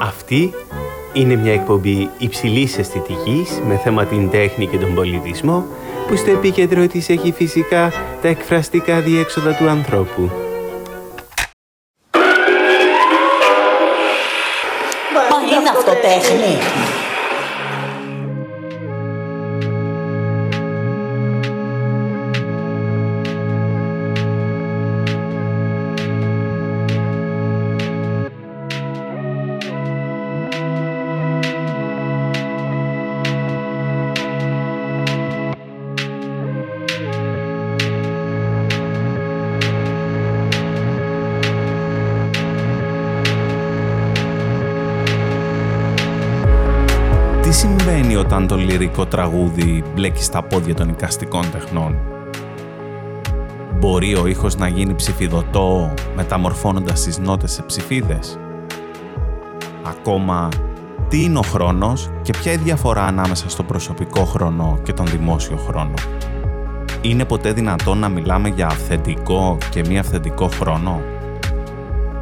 Αυτή είναι μια εκπομπή υψηλής αισθητικής με θέμα την τέχνη και τον πολιτισμό που στο επίκεντρο της έχει φυσικά τα εκφραστικά διέξοδα του ανθρώπου. Μα είναι αυτό τέχνη. Συμβαίνει όταν το λυρικό τραγούδι μπλέκει στα πόδια των οικαστικών τεχνών. Μπορεί ο ήχος να γίνει ψηφιδωτό μεταμορφώνοντας τις νότες σε ψηφίδες. Ακόμα, τι είναι ο χρόνος και ποια είναι η διαφορά ανάμεσα στο προσωπικό χρόνο και τον δημόσιο χρόνο; Είναι ποτέ δυνατόν να μιλάμε για αυθεντικό και μη αυθεντικό χρόνο;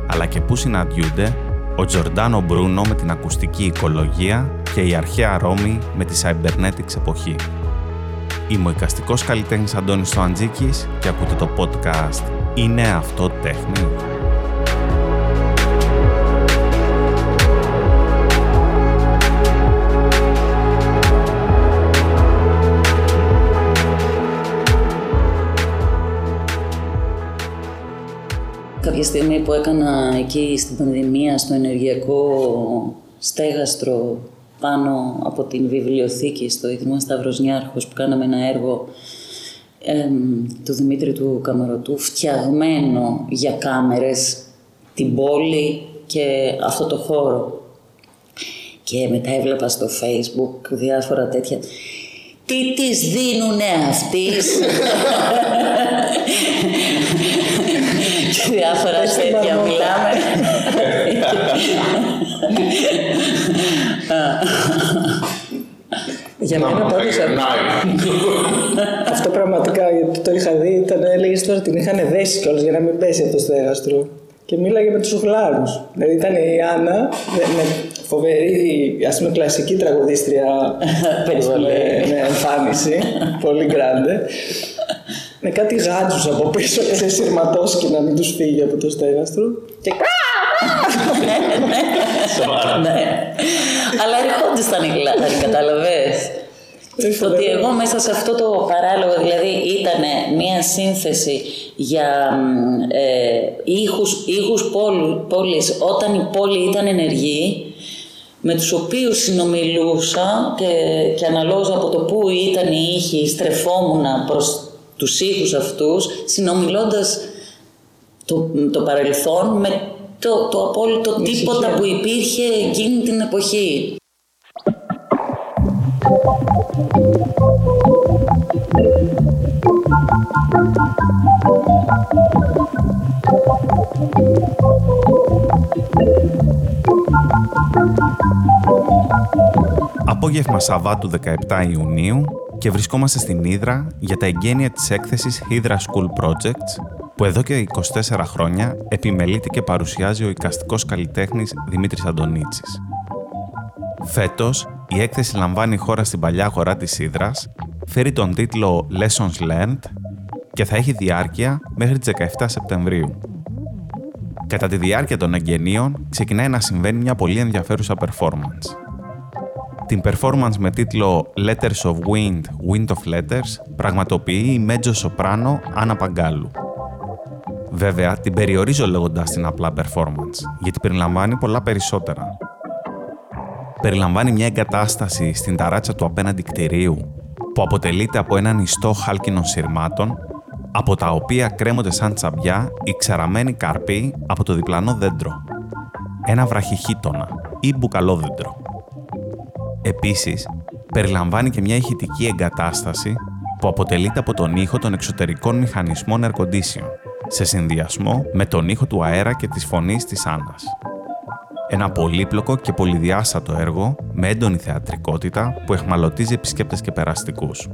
Αλλά και πού συναντιούνται ο Τζορντάνο Μπρούνο με την ακουστική οικολογία και η αρχαία Ρώμη με τη cybernetics εποχή. Είμαι ο εικαστικός καλλιτέχνης Αντώνης Στοαντζίκης και ακούτε το podcast «Είναι αυτό τέχνη» Κάποια στιγμή που έκανα εκεί στην πανδημία, στο ενεργειακό στέγαστρο πάνω από την βιβλιοθήκη στο Ίδρυμα Σταυροσνιάρχος που κάναμε ένα έργο εμ, του Δημήτρη του Καμαρωτού φτιαγμένο για κάμερες την πόλη και αυτό το χώρο. Και μετά έβλεπα στο facebook διάφορα τέτοια. Τι τις δίνουνε αυτής; Και διάφορα τέτοια μιλάμε Για μένα πάντως αυτό πραγματικά γιατί το είχα δει ήταν έλεγε τώρα την είχαν δέσει κιόλας για να μην πέσει από το στέγαστρο. Και μίλαγε με τους ουγλάρους. Δηλαδή ήταν η Άννα με φοβερή, ας πούμε, κλασική τραγουδίστρια ας πούμε, με εμφάνιση, πολύ γκράντε. Με κάτι γάτζους από πίσω και σε σειρματόσκι να μην τους φύγει από το στέγαστρο. Και ναι. Αλλά ερχόντουσαν οι γλάροι, κατάλαβες. Ότι εγώ μέσα σε αυτό το παράλογο, δηλαδή ήταν μία σύνθεση για ε, ήχους, ήχους πόλου, πόλης όταν η πόλη ήταν ενεργή, με τους οποίους συνομιλούσα και, και αναλόγως από το που ήταν οι ήχοι στρεφόμουν προς τους ήχους αυτούς, συνομιλώντας το, το παρελθόν με το, το απόλυτο τίποτα που υπήρχε εκείνη την εποχή. Απόγευμα Σαββάτου 17 Ιουνίου και βρισκόμαστε στην Ήδρα για τα εγγένεια της έκθεσης Hydra School Projects που εδώ και 24 χρόνια επιμελείται και παρουσιάζει ο οικαστικός καλλιτέχνης Δημήτρης Αντωνίτσης. Φέτος, η έκθεση λαμβάνει χώρα στην παλιά αγορά της Ήδρας, φέρει τον τίτλο Lessons Learned και θα έχει διάρκεια μέχρι τις 17 Σεπτεμβρίου. Κατά τη διάρκεια των εγγενείων ξεκινάει να συμβαίνει μια πολύ ενδιαφέρουσα performance. Την performance με τίτλο Letters of Wind, Wind of Letters πραγματοποιεί η μέτζο σοπράνο Άννα Παγκάλου. Βέβαια, την περιορίζω λέγοντα την απλά performance, γιατί περιλαμβάνει πολλά περισσότερα. Περιλαμβάνει μια εγκατάσταση στην ταράτσα του απέναντι κτηρίου, που αποτελείται από έναν ιστό χάλκινων σειρμάτων, από τα οποία κρέμονται σαν τσαμπιά οι ξεραμένοι καρποί από το διπλανό δέντρο. Ένα βραχυχίτονα ή μπουκαλόδέντρο. Επίσης, περιλαμβάνει και μια ηχητική εγκατάσταση που αποτελείται από τον ήχο των εξωτερικών μηχανισμών air condition, σε συνδυασμό με τον ήχο του αέρα και της φωνής της Άννας. Ένα πολύπλοκο και πολυδιάστατο έργο με έντονη θεατρικότητα που εχμαλωτίζει επισκέπτες και περαστικούς.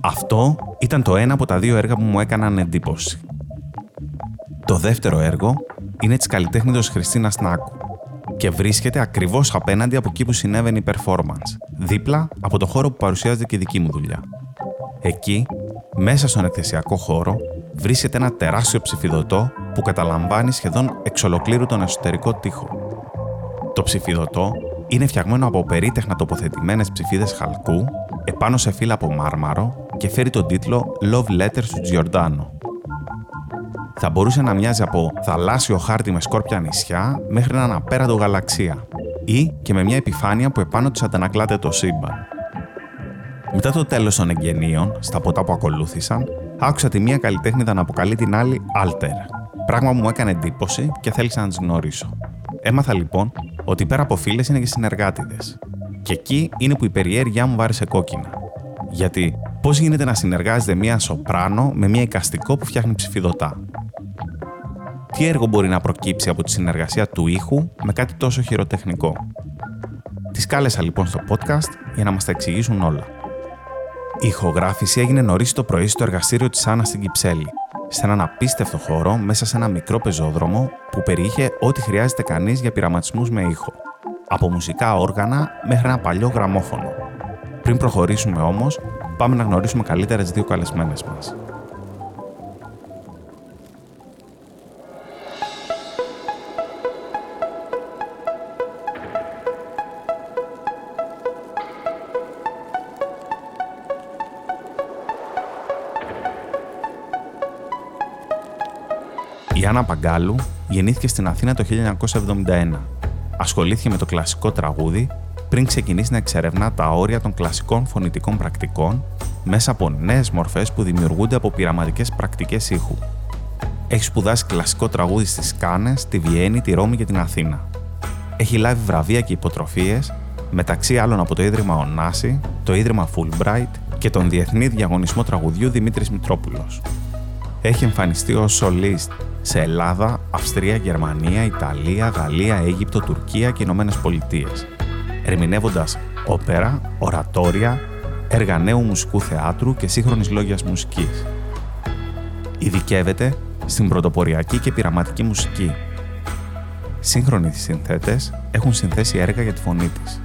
Αυτό ήταν το ένα από τα δύο έργα που μου έκαναν εντύπωση. Το δεύτερο έργο είναι της καλλιτέχνητος Χριστίνας Νάκου, και βρίσκεται ακριβώς απέναντι από εκεί που συνέβαινε η performance, δίπλα από το χώρο που παρουσιάζεται και η δική μου δουλειά. Εκεί, μέσα στον εκθεσιακό χώρο, βρίσκεται ένα τεράστιο ψηφιδωτό που καταλαμβάνει σχεδόν εξ ολοκλήρου τον εσωτερικό τοίχο. Το ψηφιδωτό είναι φτιαγμένο από περίτεχνα τοποθετημένες ψηφίδες χαλκού επάνω σε φύλλα από μάρμαρο και φέρει τον τίτλο Love Letters του Giordano. Θα μπορούσε να μοιάζει από θαλάσσιο χάρτη με σκόρπια νησιά μέχρι έναν απέραντο γαλαξία ή και με μια επιφάνεια που επάνω της αντανακλάται το σύμπαν. Μετά το τέλος των εγγενείων, στα ποτά που ακολούθησαν, άκουσα τη μία καλλιτέχνηδα να αποκαλεί την άλλη Alter. Πράγμα που μου έκανε εντύπωση και θέλησα να τι γνωρίσω. Έμαθα λοιπόν ότι πέρα από φίλες είναι και συνεργάτηδες. Και εκεί είναι που η περιέργειά μου βάρισε κόκκινα. Γιατί πώς γίνεται να συνεργάζεται μία σοπράνο με μία εικαστικό που φτιάχνει ψηφιδωτά; Τι έργο μπορεί να προκύψει από τη συνεργασία του ήχου με κάτι τόσο χειροτεχνικό; Τις κάλεσα λοιπόν στο podcast για να μας τα εξηγήσουν όλα. Η ηχογράφηση έγινε νωρίς το πρωί στο εργαστήριο της Άννας στην Κυψέλη, σε έναν απίστευτο χώρο μέσα σε ένα μικρό πεζόδρομο που περιείχε ό,τι χρειάζεται κανείς για πειραματισμούς με ήχο. Από μουσικά όργανα μέχρι ένα παλιό γραμμόφωνο. Πριν προχωρήσουμε όμως, πάμε να γνωρίσουμε καλύτερα τις δύο καλεσμένες μας. Η Άννα Παγκάλου γεννήθηκε στην Αθήνα το 1971. Ασχολήθηκε με το κλασικό τραγούδι πριν ξεκινήσει να εξερευνά τα όρια των κλασικών φωνητικών πρακτικών μέσα από νέες μορφές που δημιουργούνται από πειραματικές πρακτικές ήχου. Έχει σπουδάσει κλασικό τραγούδι στις Κάνες, τη Βιέννη, τη Ρώμη και την Αθήνα. Έχει λάβει βραβεία και υποτροφίες, μεταξύ άλλων από το Ίδρυμα Ονάση, το Ίδρυμα Fulbright και τον Διεθνή Διαγωνισμό Τραγουδιού Δημήτρης Μητρόπουλος. Έχει εμφανιστεί ω solist σε Ελλάδα, Αυστρία, Γερμανία, Ιταλία, Γαλλία, Αίγυπτο, Τουρκία και Ηνωμένες Πολιτείες, ερμηνεύοντας όπερα, ορατόρια, έργα νέου μουσικού θεάτρου και σύγχρονης λόγιας μουσικής. Ειδικεύεται στην πρωτοποριακή και πειραματική μουσική. Σύγχρονοι συνθέτες έχουν συνθέσει έργα για τη φωνή της.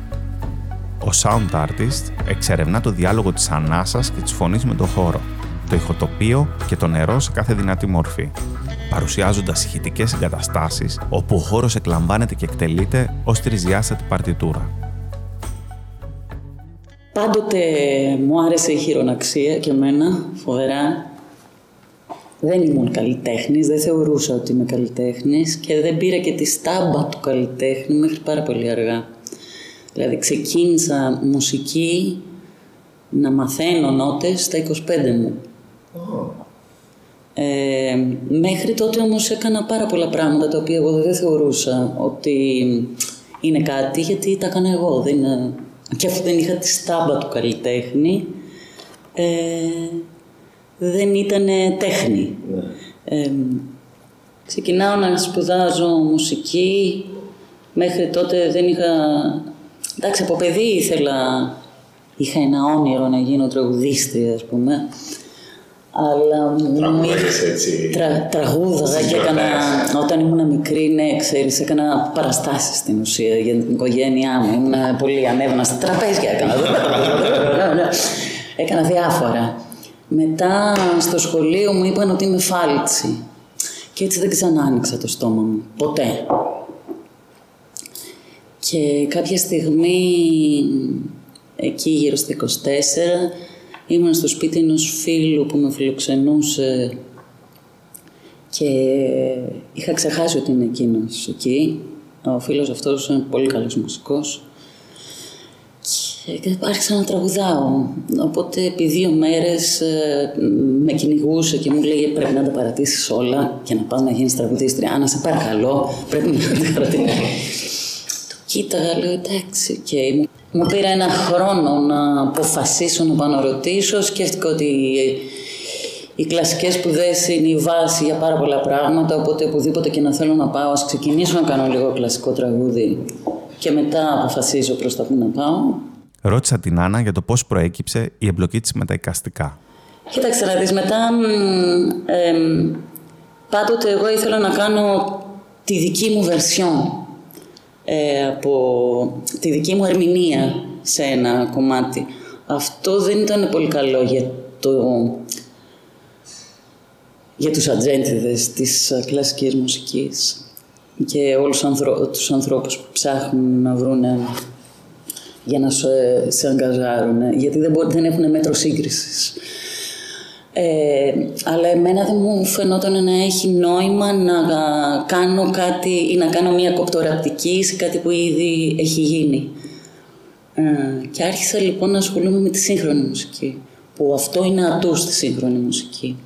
Ο sound artist εξερευνά το διάλογο της ανάσας και της φωνής με το χώρο, το ηχοτοπίο και το νερό σε κάθε δυνατή μορφή παρουσιάζοντας ηχητικές εγκαταστάσεις όπου ο χώρος εκλαμβάνεται και εκτελείται ως τρισδιάστατη παρτιτούρα. Πάντοτε μου άρεσε η χειροναξία και εμένα, φοβερά. Δεν ήμουν καλλιτέχνης, δεν θεωρούσα ότι είμαι καλλιτέχνης και δεν πήρα και τη στάμπα του καλλιτέχνη μέχρι πάρα πολύ αργά. Δηλαδή ξεκίνησα μουσική να μαθαίνω νότες στα 25 μου. Ε, μέχρι τότε όμως έκανα πάρα πολλά πράγματα τα οποία εγώ δεν θεωρούσα ότι είναι κάτι γιατί τα έκανα εγώ. Δεν Και αφού δεν είχα τη στάμπα του καλλιτέχνη, ε, δεν ήταν τέχνη. Ναι. Ε, ξεκινάω να σπουδάζω μουσική, μέχρι τότε δεν είχα... Εντάξει, από παιδί ήθελα, είχα ένα όνειρο να γίνω τραγουδίστρια, ας πούμε. Αλλά μου έτσι. Τρα, τραγούδαγα και έκανα. Όταν ήμουν μικρή, ναι, ξέρεις, έκανα παραστάσεις στην ουσία για την οικογένειά μου. Ήμουν πολύ ανέβαινα στα τραπέζια. Έκανα, έκανα διάφορα. Μετά στο σχολείο μου είπαν ότι είμαι φάλτσι. Και έτσι δεν ξανά άνοιξα το στόμα μου. Ποτέ. Και κάποια στιγμή, εκεί γύρω στα 24, Ήμουν στο σπίτι ενός φίλου που με φιλοξενούσε και είχα ξεχάσει ότι είναι εκείνος εκεί. Ο φίλος αυτός είναι πολύ καλός μουσικός και άρχισα να τραγουδάω. Οπότε επί δύο μέρες ε, με κυνηγούσε και μου λέγε πρέπει να τα παρατήσεις όλα και να πας να γίνεις τραγουδίστρια. Άννα, σε παρακαλώ, πρέπει να τα παρατήσεις. Το κοίταγα, λέω εντάξει, okay. Μου πήρε ένα χρόνο να αποφασίσω να πάω να ρωτήσω. Σκέφτηκα ότι οι κλασικές σπουδές είναι η βάση για πάρα πολλά πράγματα, οπότε οπουδήποτε και να θέλω να πάω, ας ξεκινήσω να κάνω λίγο κλασικό τραγούδι και μετά αποφασίζω προς τα που να πάω. Ρώτησα την Άννα για το πώς προέκυψε η εμπλοκή της με τα εικαστικά. Κοίταξε να δεις, μετά ε, πάντοτε εγώ ήθελα να κάνω τη δική μου βερσιόν. Ε, από τη δική μου ερμηνεία σε ένα κομμάτι. Αυτό δεν ήταν πολύ καλό για, το, για τους ατζέντιδες της κλασικής μουσικής και όλους τους ανθρώπους που ψάχνουν να βρουν για να σε, σε αγκαζάρουν, γιατί δεν, μπορεί, δεν έχουν μέτρο σύγκρισης. Ε, αλλά εμένα δεν μου φαινόταν να έχει νόημα να κάνω κάτι ή να κάνω μια κοπτοραπτική σε κάτι που ήδη έχει γίνει. Ε, και άρχισα λοιπόν να ασχολούμαι με τη σύγχρονη μουσική, που αυτό είναι ατού στη σύγχρονη μουσική.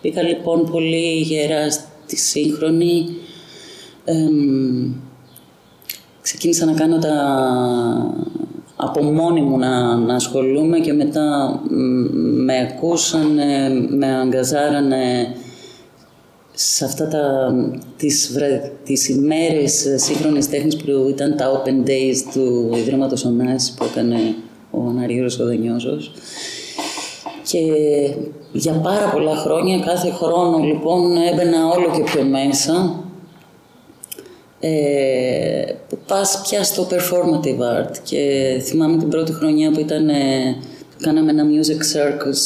Πήγα λοιπόν πολύ γερά στη σύγχρονη, ξεκίνησα να κάνω τα από μόνη μου να, να ασχολούμαι και μετά με ακούσαν, με αγκαζάρανε σε αυτά τα, τις, βρε, τις ημέρες σύγχρονης τέχνης που ήταν τα Open Days του Ιδρύματος Ωνάσης που έκανε ο Ναρίωρος Οδενιώσος. Και για πάρα πολλά χρόνια, κάθε χρόνο λοιπόν έμπαινα όλο και πιο μέσα ε, που πας πια στο performative art και θυμάμαι την πρώτη χρονιά που ήταν, ε, κάναμε ένα music circus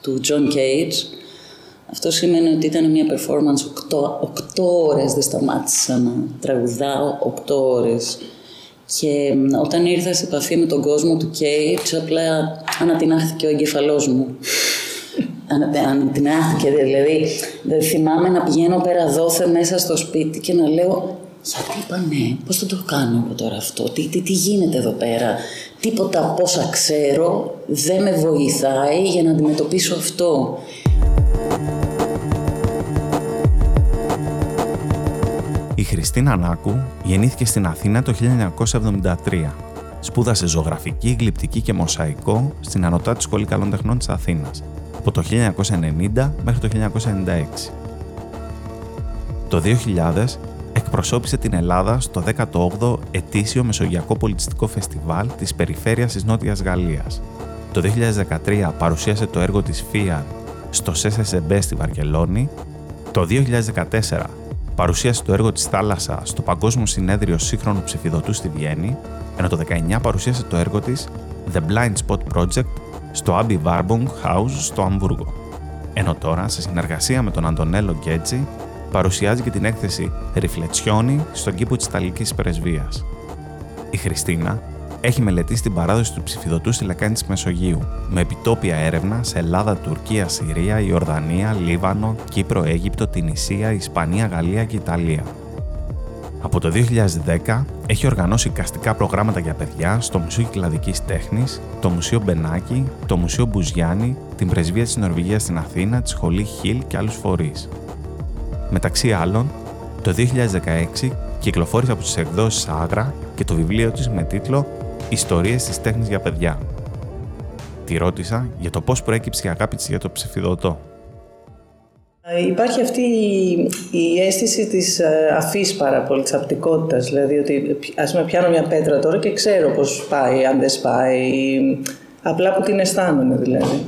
του John Cage. Αυτό σημαίνει ότι ήταν μια performance 8, 8 ώρες, δεν σταμάτησα να τραγουδάω 8 ώρες. Και όταν ήρθα σε επαφή με τον κόσμο του Cage απλά ανατινάχθηκε ο εγκεφαλός μου ανατινάχθηκε. Δηλαδή, δεν θυμάμαι να πηγαίνω πέρα δόθε μέσα στο σπίτι και να λέω γιατί είπα ναι, πώς θα το κάνω εγώ τώρα αυτό, τι, τι, τι γίνεται εδώ πέρα; Τίποτα από όσα ξέρω δεν με βοηθάει για να αντιμετωπίσω αυτό. Η Χριστίνα Νάκου γεννήθηκε στην Αθήνα το 1973. Σπούδασε ζωγραφική, γλυπτική και μοσαϊκό στην Ανωτάτη Σχολή Καλών Τεχνών της Αθήνας από το 1990 μέχρι το 1996. Το 2000 εκπροσώπησε την Ελλάδα στο 18ο Ετήσιο Μεσογειακό Πολιτιστικό Φεστιβάλ της Περιφέρειας της Νότιας Γαλλίας. Το 2013 παρουσίασε το έργο της ΦΙΑ στο ΣΕΣΕΜΠΕ στη Βαρκελόνη. Το 2014 παρουσίασε το έργο της Θάλασσα στο Παγκόσμιο Συνέδριο Σύγχρονου Ψηφιδωτού στη Βιέννη, ενώ το 19 παρουσίασε το έργο της The Blind Spot Project στο Abbey Warburg House στο Αμβούργο. Ενώ τώρα, σε συνεργασία με τον Αντωνέλο Γκέτζι, παρουσιάζει και την έκθεση Ριφλετσιόνι στον κήπο της Ιταλικής Πρεσβείας. Η Χριστίνα έχει μελετήσει την παράδοση του ψηφιδωτού στη λεκάνη της Μεσογείου, με επιτόπια έρευνα σε Ελλάδα, Τουρκία, Συρία, Ιορδανία, Λίβανο, Κύπρο, Αίγυπτο, Τινησία, Ισπανία, Γαλλία και Ιταλία. Από το 2010 έχει οργανώσει καστικά προγράμματα για παιδιά στο Μουσείο Κυκλαδικής Τέχνης, το Μουσείο Μπενάκη, το Μουσείο Μπουζιάννη, την Πρεσβεία της Νορβηγίας στην Αθήνα, τη Σχολή Χιλ και άλλους φορείς. Μεταξύ άλλων, το 2016 κυκλοφόρησε από τις εκδόσεις Άγρα και το βιβλίο της με τίτλο «Ιστορίες της τέχνης για παιδιά». Τη ρώτησα για το πώς προέκυψε η αγάπη της για το ψηφιδωτό. Υπάρχει αυτή η, αίσθηση της ε, αφής πάρα πολύ, της απτικότητας. Δηλαδή ότι ας με πιάνω μια πέτρα τώρα και ξέρω πώς πάει, αν δεν σπάει. Απλά που την αισθάνομαι δηλαδή.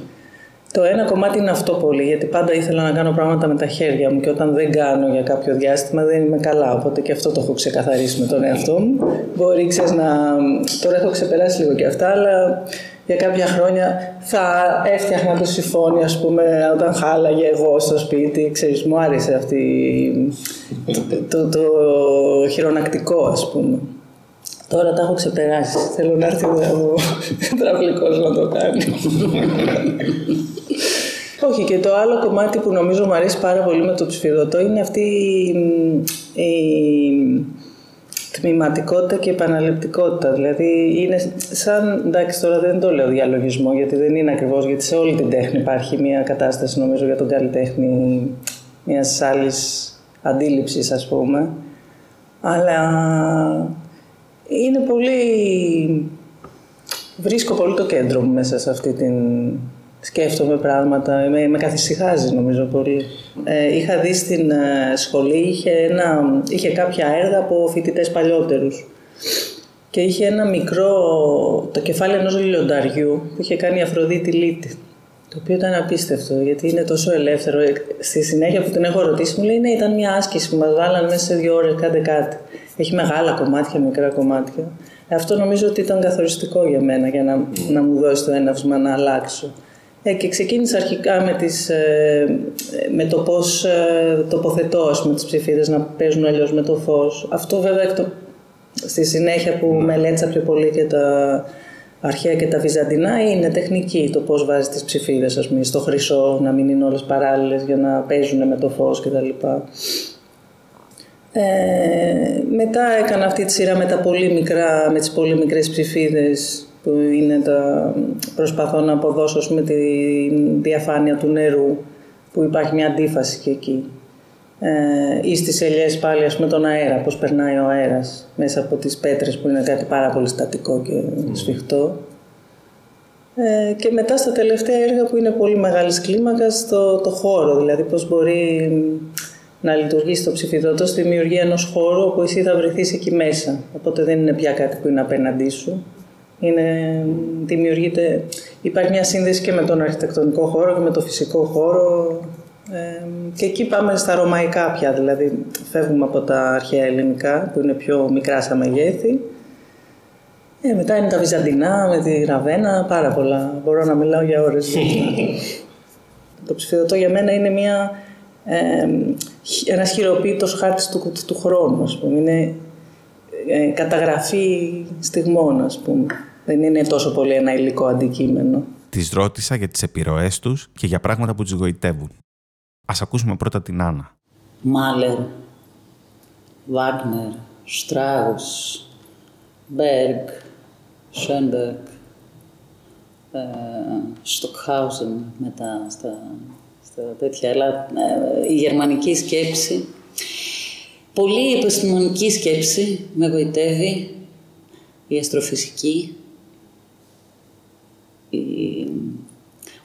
Το ένα κομμάτι είναι αυτό πολύ, γιατί πάντα ήθελα να κάνω πράγματα με τα χέρια μου και όταν δεν κάνω για κάποιο διάστημα δεν είμαι καλά. Οπότε και αυτό το έχω ξεκαθαρίσει με τον εαυτό μου. Μπορεί, ξέρεις, να. Τώρα έχω ξεπεράσει λίγο και αυτά, αλλά για κάποια χρόνια θα έφτιαχνα το συμφώνιο, ας πούμε, όταν χάλαγε εγώ στο σπίτι. Ξέρεις, μου άρεσε αυτή το, το, χειρονακτικό, ας πούμε. Τώρα τα έχω ξεπεράσει. Θέλω να έρθει ο τραυλικός να το κάνει. Όχι, και το άλλο κομμάτι που νομίζω μου αρέσει πάρα πολύ με το ψηφιδωτό είναι αυτή η τμηματικότητα και επαναληπτικότητα. Δηλαδή είναι σαν, εντάξει τώρα δεν το λέω διαλογισμό γιατί δεν είναι ακριβώς, γιατί σε όλη την τέχνη υπάρχει μια κατάσταση νομίζω για τον καλλιτέχνη μιας άλλης αντίληψης, ας πούμε. Αλλά είναι πολύ... Βρίσκω πολύ το κέντρο μου μέσα σε αυτή την σκέφτομαι πράγματα, με, με καθησυχάζει νομίζω πολύ. Ε, είχα δει στην ε, σχολή, είχε, ένα, είχε κάποια έργα από φοιτητές παλιότερους και είχε ένα μικρό, το κεφάλι ενός λιονταριού που είχε κάνει η Αφροδίτη Λίτη. Το οποίο ήταν απίστευτο, γιατί είναι τόσο ελεύθερο. Στη συνέχεια που την έχω ρωτήσει, μου λέει: Ναι, ήταν μια άσκηση που μας βάλαν μέσα σε δύο ώρες, κάντε κάτι. Έχει μεγάλα κομμάτια, μικρά κομμάτια. Αυτό νομίζω ότι ήταν καθοριστικό για μένα, για να, να μου δώσει το έναυσμα να αλλάξω. Ε, και ξεκίνησα αρχικά με, τις, ε, με το πώς ε, τοποθετώ ας πούμε, τις ψηφίδες να παίζουν αλλιώς με το φως. Αυτό βέβαια στη συνέχεια που μελέτησα πιο πολύ και τα αρχαία και τα βυζαντινά είναι τεχνική το πώς βάζει τις ψηφίδες ας πούμε, στο χρυσό να μην είναι όλες παράλληλες για να παίζουν με το φως κτλ. Ε, μετά έκανα αυτή τη σειρά με, τα πολύ μικρά, με τις πολύ μικρές ψηφίδες που είναι τα, προσπαθώ να αποδώσω με τη διαφάνεια του νερού που υπάρχει μια αντίφαση και εκεί. Ε, ή στις ελιές πάλι ας πούμε τον αέρα, πώς περνάει ο αέρας μέσα από τις πέτρες που είναι κάτι πάρα πολύ στατικό και σφιχτό. Ε, και μετά στα τελευταία έργα που είναι πολύ μεγάλης κλίμακας το, το χώρο, δηλαδή πώς μπορεί να λειτουργήσει το ψηφιδότο στη δημιουργία ενός χώρου όπου εσύ θα βρεθείς εκεί μέσα. Οπότε δεν είναι πια κάτι που είναι απέναντί σου. Είναι, δημιουργείται, υπάρχει μια σύνδεση και με τον αρχιτεκτονικό χώρο και με το φυσικό χώρο. Ε, και εκεί πάμε στα ρωμαϊκά πια, δηλαδή φεύγουμε από τα αρχαία ελληνικά που είναι πιο μικρά σαν μεγέθη. Ε, μετά είναι τα Βυζαντινά με τη Ραβένα, πάρα πολλά. Μπορώ να μιλάω για ώρες. το ψηφιδωτό για μένα είναι μια, ε, ένας χειροποίητος χάρτης του, του, χρόνου, ας πούμε. Είναι ε, καταγραφή στιγμών, ας πούμε. Δεν είναι τόσο πολύ ένα υλικό αντικείμενο. Τη ρώτησα για τις επιρροές τους και για πράγματα που τι γοητεύουν. Α ακούσουμε πρώτα την Άννα. Μάλερ, Βάγνερ, Στράους, Μπέργκ, Σόνμπεργκ, Στοκχάουζεν μετά στα, στα τέτοια. Αλλά ε, η γερμανική σκέψη, πολύ επιστημονική σκέψη με γοητεύει, η αστροφυσική,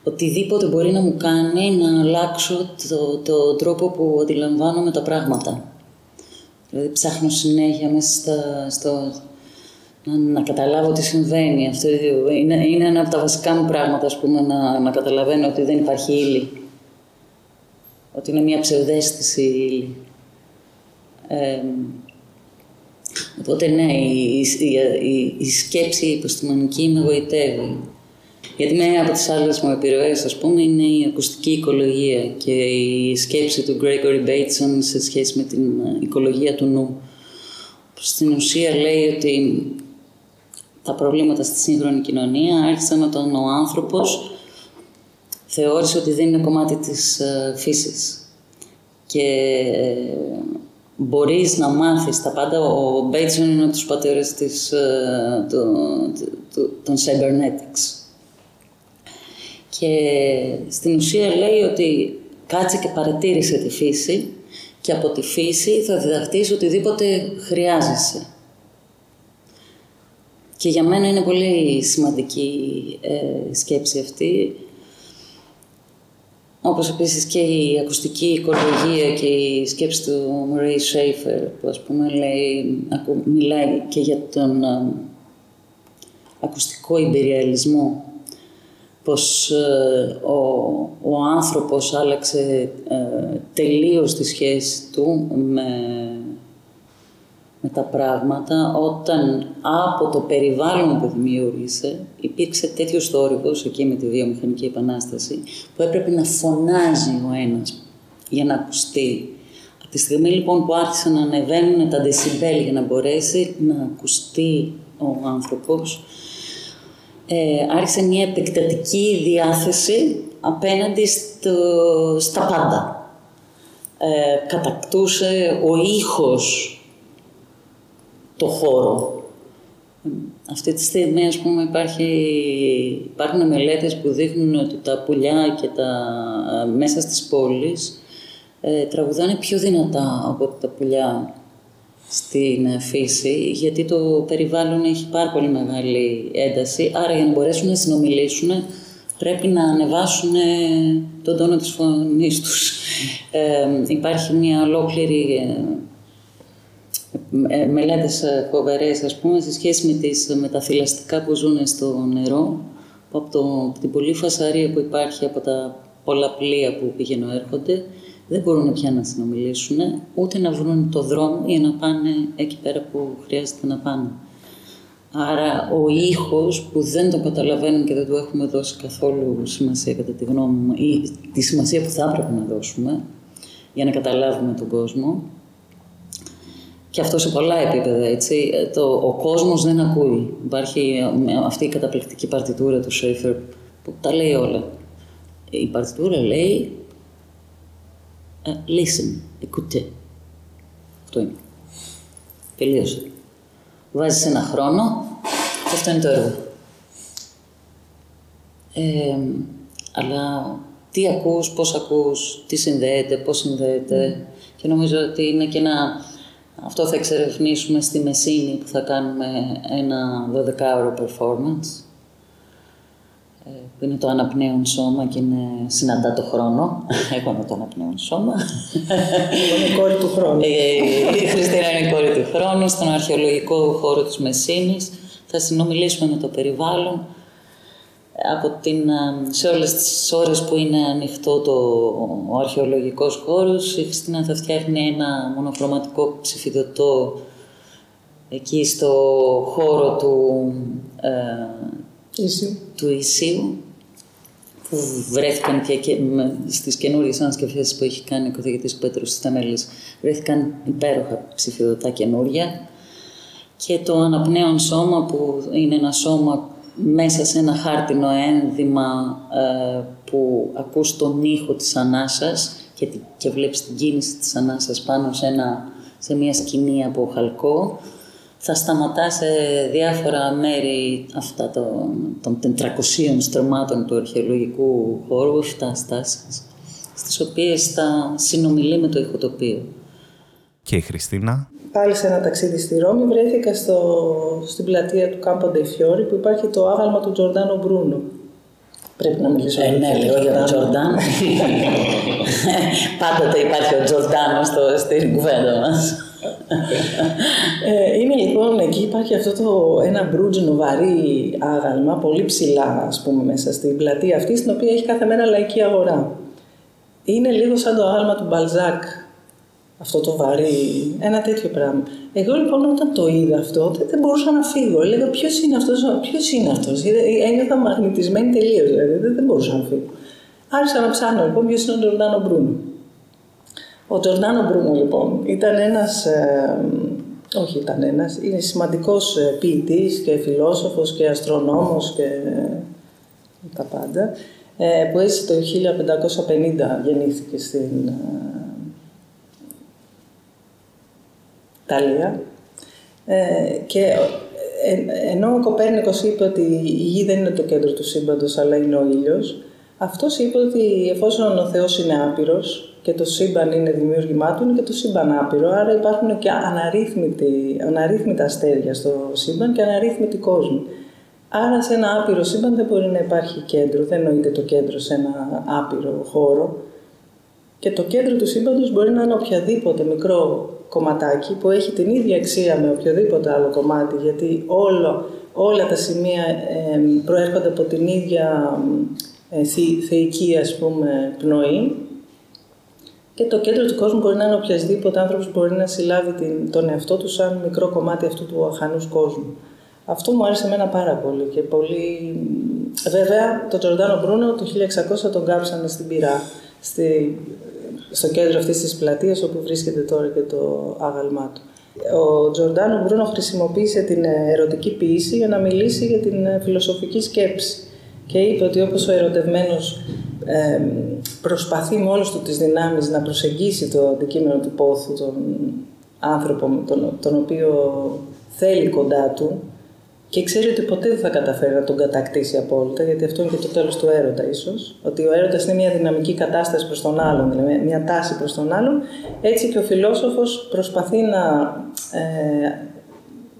οτιδήποτε μπορεί να μου κάνει να αλλάξω το, το τρόπο που αντιλαμβάνομαι τα πράγματα. Δηλαδή ψάχνω συνέχεια μέσα στα, στο, να, να, καταλάβω τι συμβαίνει. Αυτό είναι, είναι ένα από τα βασικά μου πράγματα, ας πούμε, να, να καταλαβαίνω ότι δεν υπάρχει ύλη. Ότι είναι μια ψευδέστηση ύλη. Ε, οπότε ναι, η, η, η, η σκέψη η επιστημονική με γοητεύει. Γιατί μία από τις άλλες μου επιρροές, ας πούμε, είναι η ακουστική οικολογία και η σκέψη του Gregory Bateson σε σχέση με την ε, οικολογία του νου. Στην ουσία λέει ότι τα προβλήματα στη σύγχρονη κοινωνία άρχισαν όταν ο άνθρωπος θεώρησε ότι δεν είναι κομμάτι της ε, φύσης. Και ε, μπορείς να μάθεις τα πάντα. Ο Μπέιτσον είναι από τους πατέρες της, των cybernetics. Και στην ουσία λέει ότι κάτσε και παρατήρησε τη φύση και από τη φύση θα διδαχτείς οτιδήποτε χρειάζεσαι. Και για μένα είναι πολύ σημαντική ε, σκέψη αυτή. Όπως επίσης και η ακουστική οικολογία και η σκέψη του Μουρέι Σέιφερ που ας πούμε λέει, μιλάει και για τον ε, ακουστικό υπεριαλισμό πως ε, ο, ο άνθρωπος άλλαξε ε, τελείως τη σχέση του με, με τα πράγματα όταν από το περιβάλλον που δημιούργησε υπήρξε τέτοιος θόρυβος εκεί με τη βιομηχανική επανάσταση που έπρεπε να φωνάζει ο ένας για να ακουστεί. Από τη στιγμή λοιπόν που άρχισαν να ανεβαίνουν τα δεσιμπέλ για να μπορέσει να ακουστεί ο άνθρωπος ε, άρχισε μια επεκτατική διάθεση απέναντι στο, στα πάντα. Ε, κατακτούσε ο ήχος το χώρο. Αυτή τη στιγμή, ας πούμε, υπάρχει, υπάρχουν μελέτες που δείχνουν ότι τα πουλιά και τα, μέσα στις πόλεις ε, τραγουδάνε πιο δυνατά από τα πουλιά στην φύση, γιατί το περιβάλλον έχει πάρα πολύ μεγάλη ένταση, άρα για να μπορέσουν να συνομιλήσουν πρέπει να ανεβάσουν τον τόνο της φωνής τους. Ε, υπάρχει μια ολόκληρη ε, ε μελέτες ε, φοβερές, ας πούμε, σε σχέση με, τις, με τα θηλαστικά που ζουν στο νερό, που από, το, από την πολύ φασαρία που υπάρχει από τα πολλά πλοία που πηγαίνουν έρχονται, δεν μπορούν πια να συνομιλήσουν, ούτε να βρουν το δρόμο για να πάνε εκεί πέρα που χρειάζεται να πάνε. Άρα ο ήχος που δεν το καταλαβαίνουν και δεν του έχουμε δώσει καθόλου σημασία κατά τη γνώμη μου ή τη σημασία που θα έπρεπε να δώσουμε για να καταλάβουμε τον κόσμο και αυτό σε πολλά επίπεδα, έτσι. Το, ο κόσμος δεν ακούει. Υπάρχει αυτή η καταπληκτική παρτιτούρα του Σέιφερ που τα λέει όλα. Η παρτιτούρα λέει uh, listen, écoutez. Αυτό είναι. Τελείωσε. Βάζεις ένα χρόνο και αυτό είναι το έργο. Ε, αλλά τι ακούς, πώς ακούς, τι συνδέεται, πώς συνδέεται. Και νομίζω ότι είναι και ένα... Αυτό θα εξερευνήσουμε στη Μεσίνη που θα κάνουμε ένα 12ωρο performance ε, που είναι το αναπνέον σώμα και είναι συναντά το χρόνο. Εγώ είμαι το αναπνέον σώμα. Είναι η κόρη του χρόνου. Ε, η Χριστίνα είναι η κόρη του χρόνου. Στον αρχαιολογικό χώρο της Μεσίνης θα συνομιλήσουμε με το περιβάλλον. Από την, σε όλες τις ώρες που είναι ανοιχτό το, ο αρχαιολογικός χώρος, η Χριστίνα θα φτιάχνει ένα μονοχρωματικό ψηφιδωτό εκεί στο χώρο του, ε, Ίσιο. του Ισίου που βρέθηκαν και, και στις καινούριες ανασκευές που έχει κάνει ο καθηγητής Πέτρος Στανέλης βρέθηκαν υπέροχα ψηφιδωτά καινούρια και το αναπνέον σώμα που είναι ένα σώμα μέσα σε ένα χάρτινο ένδυμα ε, που ακούς τον ήχο της ανάσας και, και βλέπεις την κίνηση της ανάσας πάνω σε, ένα, σε μια σκηνή από χαλκό θα σταματά σε διάφορα μέρη αυτά των, των 400 στρωμάτων του αρχαιολογικού χώρου, 7 στάσεις, στις οποίες θα συνομιλεί με το ηχοτοπίο. Και η Χριστίνα; Πάλι σε ένα ταξίδι στη Ρώμη βρέθηκα στο, στην πλατεία του Κάμπο Ντεϊφιόρι που υπάρχει το άγαλμα του Τζορντάνο Μπρούνο. Πρέπει να μιλήσω ε, ναι, λίγο για τον Τζορντάνο. Πάντοτε υπάρχει ο Τζορντάνο στην κουβέντα μας. Ε, είναι λοιπόν εκεί υπάρχει αυτό το ένα μπρούτζινο βαρύ άγαλμα, πολύ ψηλά ας πούμε μέσα στην πλατεία αυτή, στην οποία έχει κάθε μέρα λαϊκή αγορά. Είναι λίγο σαν το άγαλμα του Μπαλζάκ, αυτό το βαρύ, ένα τέτοιο πράγμα. Εγώ λοιπόν όταν το είδα αυτό δεν, δεν μπορούσα να φύγω. Έλεγα ποιος είναι αυτός, ποιος είναι αυτός; Ένιωθα μαγνητισμένη τελείως, δηλαδή δεν, δεν μπορούσα να φύγω. Άρχισα να ψάχνω λοιπόν ποιος είναι ο Τζορντάνο Μπρούνο. Ο Τζορντάνο Μπρούνο λοιπόν ήταν ένας, ε, όχι ήταν ένας, είναι σημαντικός ε, ποιητής και φιλόσοφος και αστρονόμος και τα πάντα, ε, που έζησε το 1550, γεννήθηκε στην ε, Ιταλία. Ε, και ε, ενώ ο Κοπέρνικος είπε ότι η γη δεν είναι το κέντρο του σύμπαντος, αλλά είναι ο ήλιος, αυτός είπε ότι εφόσον ο Θεός είναι άπειρος, και το σύμπαν είναι δημιούργημά του, είναι και το σύμπαν άπειρο. Άρα υπάρχουν και αναρρύθμιτα αστέρια στο σύμπαν και αναρρύθμιτοι κόσμοι. Άρα σε ένα άπειρο σύμπαν δεν μπορεί να υπάρχει κέντρο, δεν νοείται το κέντρο σε ένα άπειρο χώρο. Και το κέντρο του σύμπαντος μπορεί να είναι οποιαδήποτε μικρό κομματάκι που έχει την ίδια αξία με οποιοδήποτε άλλο κομμάτι, γιατί όλο, όλα τα σημεία ε, προέρχονται από την ίδια ε, θεϊκή ας πούμε, πνοή και το κέντρο του κόσμου μπορεί να είναι οποιασδήποτε άνθρωπος μπορεί να συλλάβει την, τον εαυτό του σαν μικρό κομμάτι αυτού του αχανού κόσμου. Αυτό μου άρεσε εμένα πάρα πολύ και πολύ... Βέβαια, το Τζορντάνο Μπρούνο το 1600 τον κάψανε στην πυρά, στη, στο κέντρο αυτής της πλατείας όπου βρίσκεται τώρα και το άγαλμά του. Ο Τζορντάνο Μπρούνο χρησιμοποίησε την ερωτική ποίηση για να μιλήσει για την φιλοσοφική σκέψη και είπε ότι όπως ο ερωτευμένος προσπαθεί με όλες του τις δυνάμεις να προσεγγίσει το αντικείμενο του πόθου, τον άνθρωπο τον, τον οποίο θέλει κοντά του και ξέρει ότι ποτέ δεν θα καταφέρει να τον κατακτήσει απόλυτα, γιατί αυτό είναι και το τέλος του έρωτα ίσως, ότι ο έρωτας είναι μια δυναμική κατάσταση προς τον άλλον, δηλαδή μια τάση προς τον άλλον, έτσι και ο φιλόσοφος προσπαθεί να ε,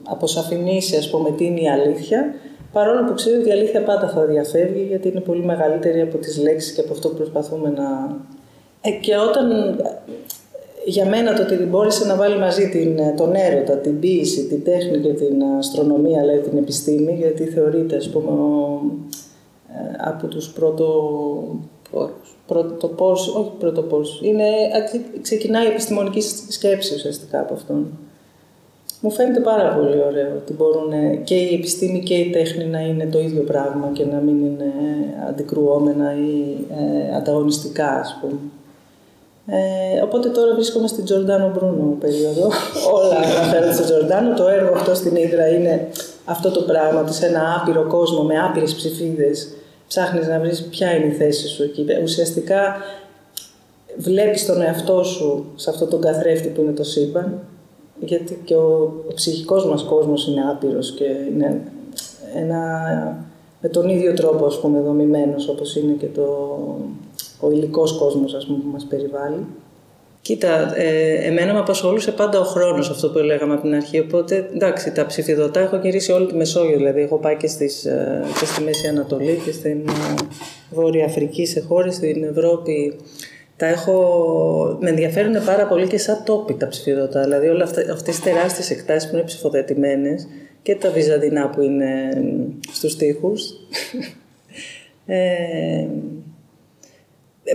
αποσαφηνίσει, ας πούμε, τι είναι η αλήθεια, Παρόλο που ξέρω ότι η αλήθεια πάντα θα διαφεύγει, γιατί είναι πολύ μεγαλύτερη από τις λέξεις και από αυτό που προσπαθούμε να... Ε, και όταν για μένα το ότι μπόρεσε να βάλει μαζί την, τον έρωτα, την ποίηση, την τέχνη και την αστρονομία, δηλαδή την επιστήμη, γιατί θεωρείται, ας πούμε, ο, ε, από τους πρώτο πρωτοπόρος, όχι πρωτοπόρος, είναι, ξεκινάει η επιστημονική σκέψη ουσιαστικά από αυτόν. Μου φαίνεται πάρα πολύ ωραίο ότι μπορούν και η επιστήμη και η τέχνη να είναι το ίδιο πράγμα και να μην είναι αντικρουόμενα ή ε, ανταγωνιστικά, ας πούμε. Ε, οπότε τώρα βρίσκομαι στην Τζορντάνο Μπρούνο περίοδο. Όλα αναφέρονται στον Τζορντάνο. Το έργο αυτό στην Ήδρα είναι αυτό το πράγμα, σε ένα άπειρο κόσμο με άπειρες ψηφίδες. Ψάχνεις να βρεις ποια είναι η θέση σου εκεί. Ουσιαστικά βλέπεις τον εαυτό σου σε αυτό τον καθρέφτη που είναι το σύμπαν γιατί και ο, ο ψυχικός μας κόσμος είναι άπειρος και είναι ένα, με τον ίδιο τρόπο ας πούμε δομημένος όπως είναι και το, ο υλικός κόσμος ας πούμε, που μας περιβάλλει. Κοίτα, ε, εμένα με απασχολούσε πάντα ο χρόνος αυτό που λέγαμε από την αρχή, οπότε εντάξει, τα ψηφιδωτά έχω γυρίσει όλη τη Μεσόγειο, δηλαδή έχω πάει και, στις, ε, και στη Μέση Ανατολή και στην ε, Βόρεια Αφρική, σε χώρες στην Ευρώπη τα έχω, με ενδιαφέρουν πάρα πολύ και σαν τόποι τα ψηφιδωτά. Δηλαδή όλα αυτά, αυτές τις τεράστιες εκτάσεις που είναι ψηφοδετημένες και τα βυζαντινά που είναι στους τοίχους. ε,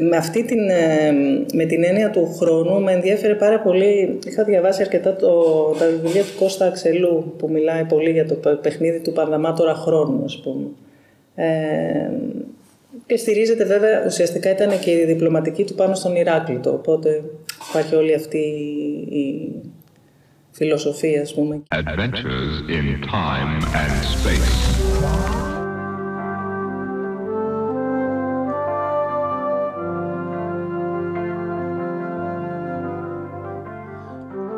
με αυτή την, ε, με την έννοια του χρόνου με ενδιαφέρει πάρα πολύ. Είχα διαβάσει αρκετά το, τα βιβλία του Κώστα Αξελού που μιλάει πολύ για το παιχνίδι του Πανδαμάτορα χρόνου, ας πούμε. Ε, και στηρίζεται βέβαια, ουσιαστικά ήταν και η διπλωματική του πάνω στον Ηράκλειτο, οπότε υπάρχει όλη αυτή η φιλοσοφία, ας πούμε. Adventures in time and space.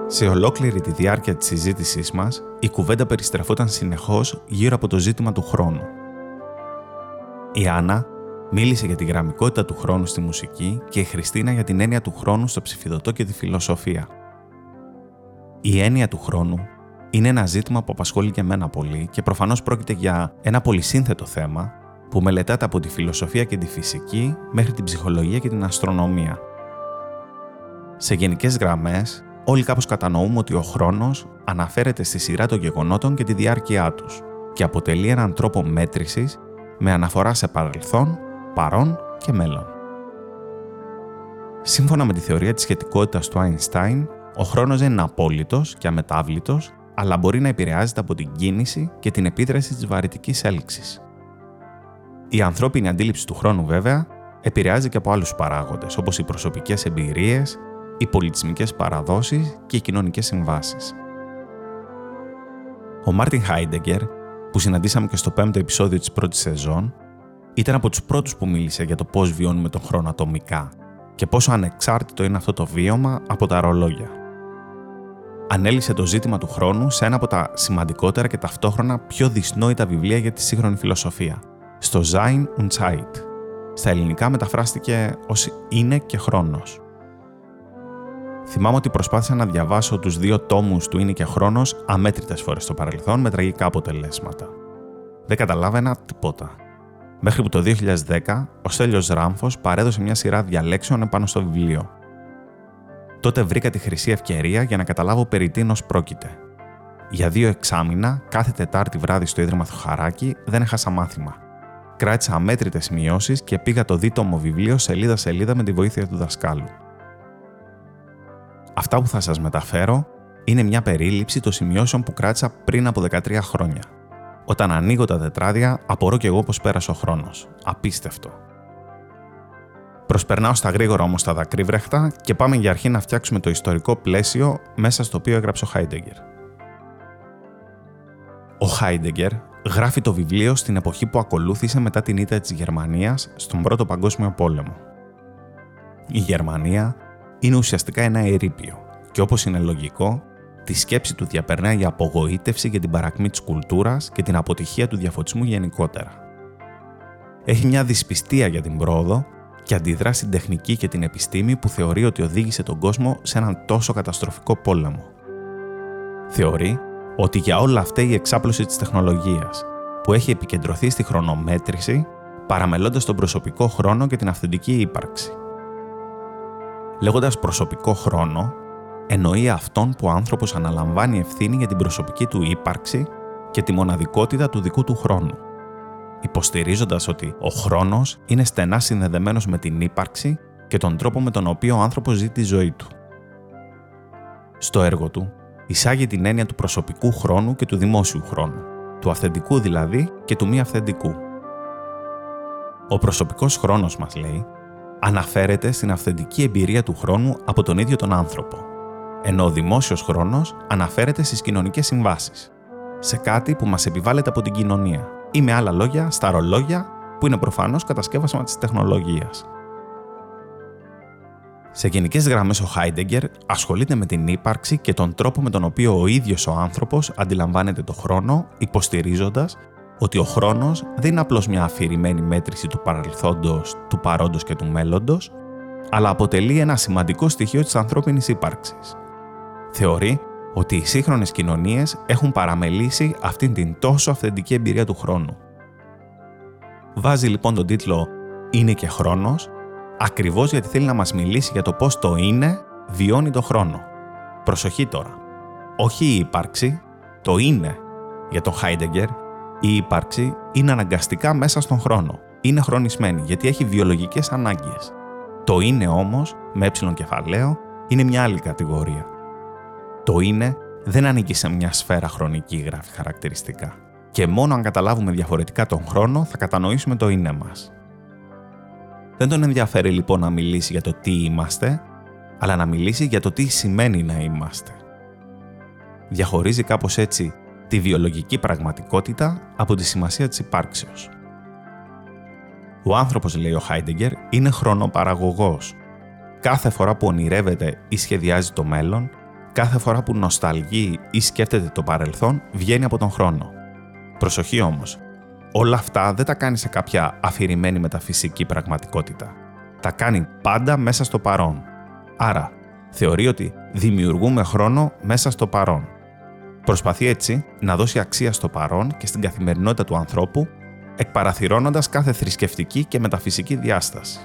Σε ολόκληρη τη διάρκεια της συζήτησής μας, η κουβέντα περιστραφόταν συνεχώς γύρω από το ζήτημα του χρόνου. Η Άννα Μίλησε για τη γραμμικότητα του χρόνου στη μουσική και η Χριστίνα για την έννοια του χρόνου στο ψηφιδωτό και τη φιλοσοφία. Η έννοια του χρόνου είναι ένα ζήτημα που απασχολεί και εμένα πολύ και προφανώς πρόκειται για ένα πολυσύνθετο θέμα που μελετάται από τη φιλοσοφία και τη φυσική μέχρι την ψυχολογία και την αστρονομία. Σε γενικές γραμμές, όλοι κάπως κατανοούμε ότι ο χρόνος αναφέρεται στη σειρά των γεγονότων και τη διάρκεια τους και αποτελεί έναν τρόπο μέτρησης με αναφορά σε παρελθόν, παρόν και μέλλον. Σύμφωνα με τη θεωρία της σχετικότητας του Einstein, ο χρόνος δεν είναι απόλυτος και αμετάβλητος, αλλά μπορεί να επηρεάζεται από την κίνηση και την επίδραση της βαρυτικής έλξης. Η ανθρώπινη αντίληψη του χρόνου, βέβαια, επηρεάζει και από άλλους παράγοντες, όπως οι προσωπικές εμπειρίες, οι πολιτισμικές παραδόσεις και οι κοινωνικές συμβάσεις. Ο Μάρτιν Χάιντεγκερ, που συναντήσαμε και στο πέμπτο επεισόδιο της πρώτης σεζόν, ήταν από τους πρώτους που μίλησε για το πώς βιώνουμε τον χρόνο ατομικά και πόσο ανεξάρτητο είναι αυτό το βίωμα από τα ρολόγια. Ανέλησε το ζήτημα του χρόνου σε ένα από τα σημαντικότερα και ταυτόχρονα πιο δυσνόητα βιβλία για τη σύγχρονη φιλοσοφία, στο Sein und Zeit. Στα ελληνικά μεταφράστηκε ως «Είναι και χρόνος». Θυμάμαι ότι προσπάθησα να διαβάσω τους δύο τόμους του «Είναι και χρόνος» αμέτρητες φορές στο παρελθόν με τραγικά αποτελέσματα. Δεν καταλάβαινα τίποτα μέχρι που το 2010 ο Στέλιος Ράμφος παρέδωσε μια σειρά διαλέξεων επάνω στο βιβλίο. Τότε βρήκα τη χρυσή ευκαιρία για να καταλάβω περί τίνος πρόκειται. Για δύο εξάμηνα, κάθε Τετάρτη βράδυ στο Ίδρυμα Θοχαράκη, δεν έχασα μάθημα. Κράτησα αμέτρητες μειώσει και πήγα το δίτομο βιβλίο σελίδα-σελίδα με τη βοήθεια του δασκάλου. Αυτά που θα σας μεταφέρω είναι μια περίληψη των σημειώσεων που κράτησα πριν από 13 χρόνια – όταν ανοίγω τα τετράδια, απορώ κι εγώ πώ πέρασε ο χρόνος. Απίστευτο. Προσπερνάω στα γρήγορα όμως τα δακρύβρεχτα και πάμε για αρχή να φτιάξουμε το ιστορικό πλαίσιο μέσα στο οποίο έγραψε ο Χάιντεγκερ. Ο Χάιντεγκερ γράφει το βιβλίο στην εποχή που ακολούθησε μετά την ήττα της Γερμανίας στον Πρώτο Παγκόσμιο Πόλεμο. Η Γερμανία είναι ουσιαστικά ένα ερείπιο και όπως είναι λογικό, Τη σκέψη του διαπερνάει η απογοήτευση για την παρακμή της κουλτούρας και την αποτυχία του διαφωτισμού γενικότερα. Έχει μια δυσπιστία για την πρόοδο και αντιδρά στην τεχνική και την επιστήμη που θεωρεί ότι οδήγησε τον κόσμο σε έναν τόσο καταστροφικό πόλεμο. Θεωρεί ότι για όλα αυτά η εξάπλωση της τεχνολογίας, που έχει επικεντρωθεί στη χρονομέτρηση, παραμελώντας τον προσωπικό χρόνο και την αυθεντική ύπαρξη. Λέγοντας προσωπικό χρόνο, εννοεί αυτόν που ο άνθρωπος αναλαμβάνει ευθύνη για την προσωπική του ύπαρξη και τη μοναδικότητα του δικού του χρόνου. υποστηρίζοντας ότι ο χρόνος είναι στενά συνδεδεμένος με την ύπαρξη και τον τρόπο με τον οποίο ο άνθρωπος ζει τη ζωή του. Στο έργο του, εισάγει την έννοια του προσωπικού χρόνου και του δημόσιου χρόνου, του αυθεντικού δηλαδή και του μη αυθεντικού. Ο προσωπικός χρόνος, μας λέει, αναφέρεται στην αυθεντική εμπειρία του χρόνου από τον ίδιο τον άνθρωπο, ενώ ο δημόσιος χρόνος αναφέρεται στις κοινωνικές συμβάσεις, σε κάτι που μας επιβάλλεται από την κοινωνία ή με άλλα λόγια στα ρολόγια που είναι προφανώς κατασκεύασμα της τεχνολογίας. Σε γενικές γραμμές, ο Χάιντεγκερ ασχολείται με την ύπαρξη και τον τρόπο με τον οποίο ο ίδιος ο άνθρωπος αντιλαμβάνεται το χρόνο, υποστηρίζοντας ότι ο χρόνος δεν είναι απλώς μια αφηρημένη μέτρηση του παρελθόντος, του παρόντος και του μέλλοντος, αλλά αποτελεί ένα σημαντικό στοιχείο της ανθρώπινης ύπαρξης. Θεωρεί ότι οι σύγχρονες κοινωνίες έχουν παραμελήσει αυτήν την τόσο αυθεντική εμπειρία του χρόνου. Βάζει λοιπόν τον τίτλο Είναι και χρόνος ακριβώς γιατί θέλει να μας μιλήσει για το πώς το είναι βιώνει το χρόνο. Προσοχή τώρα. Όχι η ύπαρξη, το είναι. Για τον Χάιντεγκερ, η ύπαρξη είναι αναγκαστικά μέσα στον χρόνο. Είναι χρονισμένη γιατί έχει βιολογικές ανάγκες. Το είναι όμως, με ε κεφαλαίο, είναι μια άλλη κατηγορία. Το είναι δεν ανήκει σε μια σφαίρα χρονική γράφει χαρακτηριστικά. Και μόνο αν καταλάβουμε διαφορετικά τον χρόνο θα κατανοήσουμε το είναι μας. Δεν τον ενδιαφέρει λοιπόν να μιλήσει για το τι είμαστε, αλλά να μιλήσει για το τι σημαίνει να είμαστε. Διαχωρίζει κάπως έτσι τη βιολογική πραγματικότητα από τη σημασία της υπάρξεως. Ο άνθρωπος, λέει ο Χάιντεγκερ, είναι χρονοπαραγωγός. Κάθε φορά που ονειρεύεται ή σχεδιάζει το μέλλον, κάθε φορά που νοσταλγεί ή σκέφτεται το παρελθόν, βγαίνει από τον χρόνο. Προσοχή όμως, όλα αυτά δεν τα κάνει σε κάποια αφηρημένη μεταφυσική πραγματικότητα. Τα κάνει πάντα μέσα στο παρόν. Άρα, θεωρεί ότι δημιουργούμε χρόνο μέσα στο παρόν. Προσπαθεί έτσι να δώσει αξία στο παρόν και στην καθημερινότητα του ανθρώπου, εκπαραθυρώνοντας κάθε θρησκευτική και μεταφυσική διάσταση.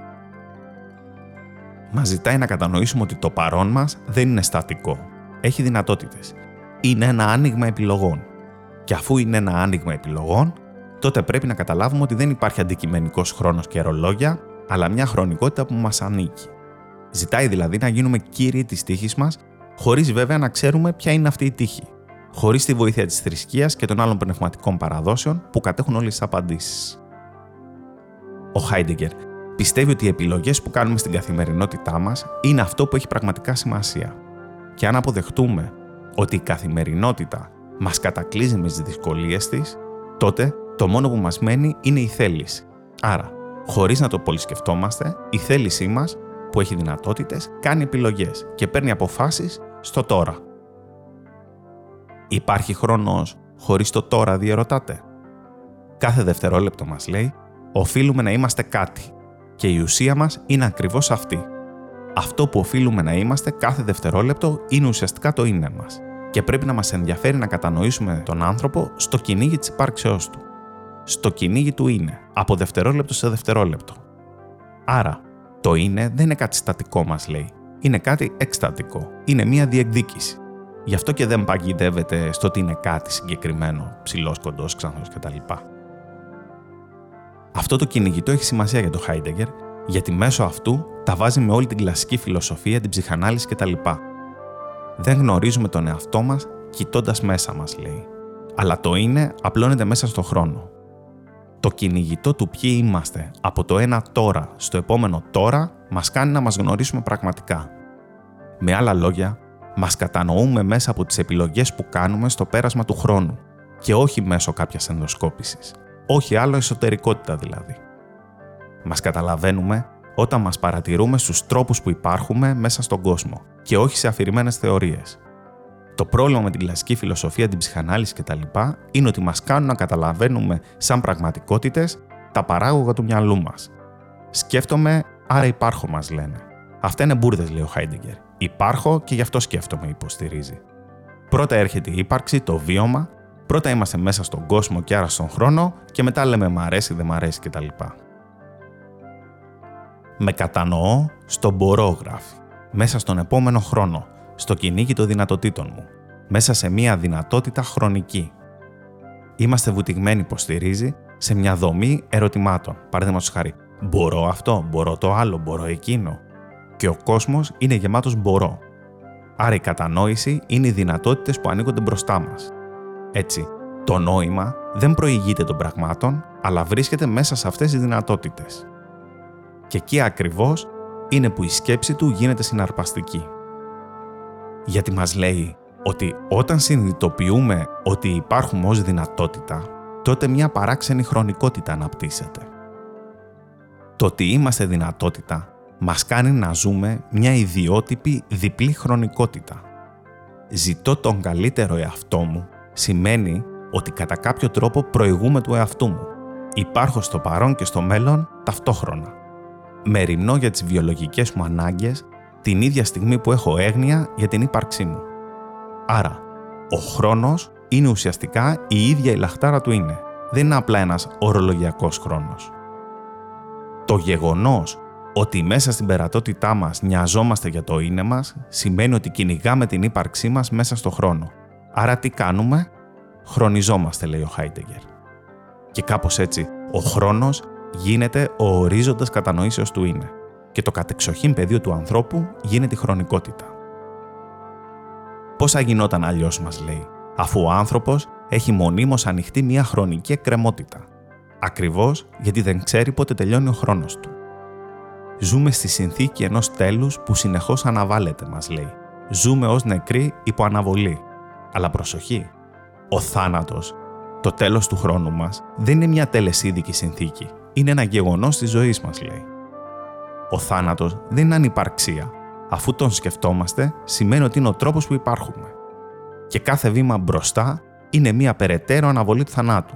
Μας ζητάει να κατανοήσουμε ότι το παρόν μας δεν είναι στατικό. Έχει δυνατότητες. Είναι ένα άνοιγμα επιλογών. Και αφού είναι ένα άνοιγμα επιλογών, τότε πρέπει να καταλάβουμε ότι δεν υπάρχει αντικειμενικός χρόνος και ρολόγια, αλλά μια χρονικότητα που μας ανήκει. Ζητάει δηλαδή να γίνουμε κύριοι της τύχης μας, χωρίς βέβαια να ξέρουμε ποια είναι αυτή η τύχη, χωρίς τη βοήθεια της θρησκείας και των άλλων πνευματικών παραδόσεων που κατέχουν όλες τις απαντήσεις. Ο Χάιντεγκερ πιστεύει ότι οι επιλογές που κάνουμε στην καθημερινότητά μας είναι αυτό που έχει πραγματικά σημασία. Και αν αποδεχτούμε ότι η καθημερινότητα μας κατακλείζει με τις δυσκολίες της, τότε το μόνο που μας μένει είναι η θέληση. Άρα, χωρίς να το πολυσκεφτόμαστε, η θέλησή μας, που έχει δυνατότητες, κάνει επιλογές και παίρνει αποφάσεις στο τώρα. Υπάρχει χρόνος χωρίς το τώρα, διερωτάτε. Κάθε δευτερόλεπτο μας λέει, οφείλουμε να είμαστε κάτι και η ουσία μας είναι ακριβώς αυτή. Αυτό που οφείλουμε να είμαστε κάθε δευτερόλεπτο είναι ουσιαστικά το είναι μας και πρέπει να μας ενδιαφέρει να κατανοήσουμε τον άνθρωπο στο κυνήγι της υπάρξεώς του στο κυνήγι του είναι, από δευτερόλεπτο σε δευτερόλεπτο. Άρα, το είναι δεν είναι κάτι στατικό μας λέει. Είναι κάτι εκστατικό. Είναι μία διεκδίκηση. Γι' αυτό και δεν παγιδεύεται στο ότι είναι κάτι συγκεκριμένο, ψηλός, κοντός, ξανθός κτλ. Αυτό το κυνηγητό έχει σημασία για το Χάιντεγκερ, γιατί μέσω αυτού τα βάζει με όλη την κλασική φιλοσοφία, την ψυχανάλυση κτλ. Δεν γνωρίζουμε τον εαυτό μας κοιτώντας μέσα μας, λέει. Αλλά το είναι απλώνεται μέσα στον χρόνο το κυνηγητό του ποιοι είμαστε από το ένα τώρα στο επόμενο τώρα μας κάνει να μας γνωρίσουμε πραγματικά. Με άλλα λόγια, μας κατανοούμε μέσα από τις επιλογές που κάνουμε στο πέρασμα του χρόνου και όχι μέσω κάποιας ενδοσκόπησης. Όχι άλλο εσωτερικότητα δηλαδή. Μας καταλαβαίνουμε όταν μας παρατηρούμε στους τρόπους που υπάρχουμε μέσα στον κόσμο και όχι σε αφηρημένες θεωρίες. Το πρόβλημα με την κλασική φιλοσοφία, την ψυχανάλυση κτλ. είναι ότι μας κάνουν να καταλαβαίνουμε σαν πραγματικότητες τα παράγωγα του μυαλού μας. Σκέφτομαι, άρα υπάρχω, μας λένε. Αυτά είναι μπουρδες, λέει ο Χάιντεγκερ. Υπάρχω και γι' αυτό σκέφτομαι, υποστηρίζει. Πρώτα έρχεται η ύπαρξη, το βίωμα, πρώτα είμαστε μέσα στον κόσμο και άρα στον χρόνο και μετά λέμε μ' αρέσει, δεν μ' αρέσει κτλ. Με κατανοώ στον μπορώ, γράφει. Μέσα στον επόμενο χρόνο, στο κυνήγι των δυνατοτήτων μου, μέσα σε μία δυνατότητα χρονική. Είμαστε βουτυγμένοι, υποστηρίζει, σε μια δομή ερωτημάτων. Παραδείγματος χάρη, μπορώ αυτό, μπορώ το άλλο, μπορώ εκείνο. Και ο κόσμος είναι γεμάτος μπορώ. Άρα η κατανόηση είναι οι δυνατότητες που ανοίγονται μπροστά μας. Έτσι, το νόημα δεν προηγείται των πραγμάτων, αλλά βρίσκεται μέσα σε αυτές τις δυνατότητες. Και εκεί ακριβώς είναι που η σκέψη του γίνεται συναρπαστική. Γιατί μας λέει ότι όταν συνειδητοποιούμε ότι υπάρχουμε ως δυνατότητα, τότε μια παράξενη χρονικότητα αναπτύσσεται. Το ότι είμαστε δυνατότητα μας κάνει να ζούμε μια ιδιότυπη διπλή χρονικότητα. Ζητώ τον καλύτερο εαυτό μου σημαίνει ότι κατά κάποιο τρόπο προηγούμε του εαυτού μου. Υπάρχω στο παρόν και στο μέλλον ταυτόχρονα. Μεριμνώ για τις βιολογικές μου ανάγκες την ίδια στιγμή που έχω έγνοια για την ύπαρξή μου. Άρα, ο χρόνος είναι ουσιαστικά η ίδια η λαχτάρα του είναι. Δεν είναι απλά ένας ορολογιακός χρόνος. Το γεγονός ότι μέσα στην περατότητά μας νοιαζόμαστε για το είναι μας σημαίνει ότι κυνηγάμε την ύπαρξή μας μέσα στο χρόνο. Άρα τι κάνουμε; Χρονιζόμαστε, λέει ο Χάιντεγκερ. Και κάπως έτσι, ο χρόνος γίνεται ο ορίζοντας κατανοήσεως του είναι και το κατεξοχήν πεδίο του ανθρώπου γίνεται η χρονικότητα. Πώς θα γινόταν αλλιώς μας λέει, αφού ο άνθρωπος έχει μονίμως ανοιχτή μια χρονική εκκρεμότητα. Ακριβώς γιατί δεν ξέρει πότε τελειώνει ο χρόνος του. Ζούμε στη συνθήκη ενός τέλους που συνεχώς αναβάλλεται, μας λέει. Ζούμε ως νεκροί υπό αναβολή. Αλλά προσοχή, ο θάνατος, το τέλος του χρόνου μας, δεν είναι μια τελεσίδικη συνθήκη. Είναι ένα γεγονός της ζωής μας, λέει. Ο θάνατος δεν είναι ανυπαρξία. Αφού τον σκεφτόμαστε, σημαίνει ότι είναι ο τρόπος που υπάρχουμε. Και κάθε βήμα μπροστά είναι μια περαιτέρω αναβολή του θανάτου.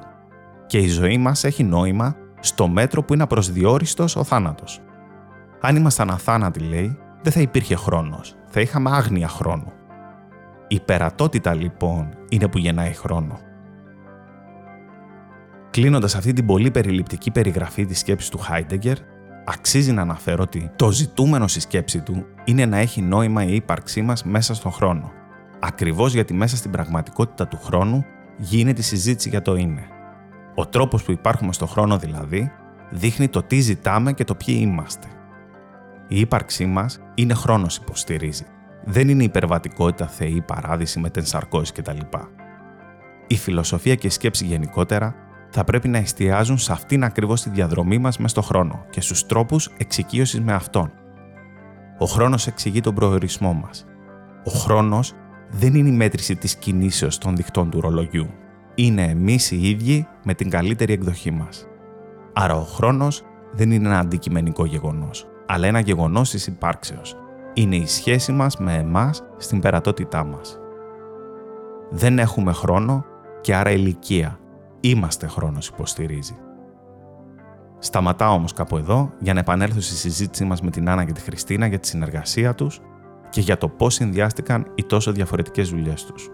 Και η ζωή μας έχει νόημα στο μέτρο που είναι απροσδιόριστος ο θάνατος. Αν ήμασταν αθάνατοι, λέει, δεν θα υπήρχε χρόνος. Θα είχαμε άγνοια χρόνου. Η περατότητα λοιπόν είναι που γεννάει χρόνο. Κλείνοντας αυτή την πολύ περιληπτική περιγραφή της σκέψης του Χάιντεγκερ, αξίζει να αναφέρω ότι το ζητούμενο στη σκέψη του είναι να έχει νόημα η ύπαρξή μας μέσα στον χρόνο. Ακριβώς γιατί μέσα στην πραγματικότητα του χρόνου γίνεται η συζήτηση για το είναι. Ο τρόπος που υπάρχουμε στον χρόνο δηλαδή δείχνει το τι ζητάμε και το ποιοι είμαστε. Η ύπαρξή μας είναι χρόνος υποστηρίζει δεν είναι υπερβατικότητα, θεή, παράδειση, μετενσαρκώσεις κτλ. Η φιλοσοφία και η σκέψη γενικότερα θα πρέπει να εστιάζουν σε αυτήν ακριβώς τη διαδρομή μας μέσα στο χρόνο και στους τρόπους εξοικείωσης με αυτόν. Ο χρόνος εξηγεί τον προορισμό μας. Ο χρόνος δεν είναι η μέτρηση της κινήσεως των δικτών του ρολογιού. Είναι εμείς οι ίδιοι με την καλύτερη εκδοχή μας. Άρα ο χρόνος δεν είναι ένα αντικειμενικό γεγονός, αλλά ένα γεγονός της υπάρξεως, είναι η σχέση μας με εμάς στην περατότητά μας. Δεν έχουμε χρόνο και άρα ηλικία. Είμαστε χρόνος υποστηρίζει. Σταματάω όμως κάπου εδώ για να επανέλθω στη συζήτησή μας με την Άννα και τη Χριστίνα για τη συνεργασία τους και για το πώς συνδυάστηκαν οι τόσο διαφορετικές δουλειές τους.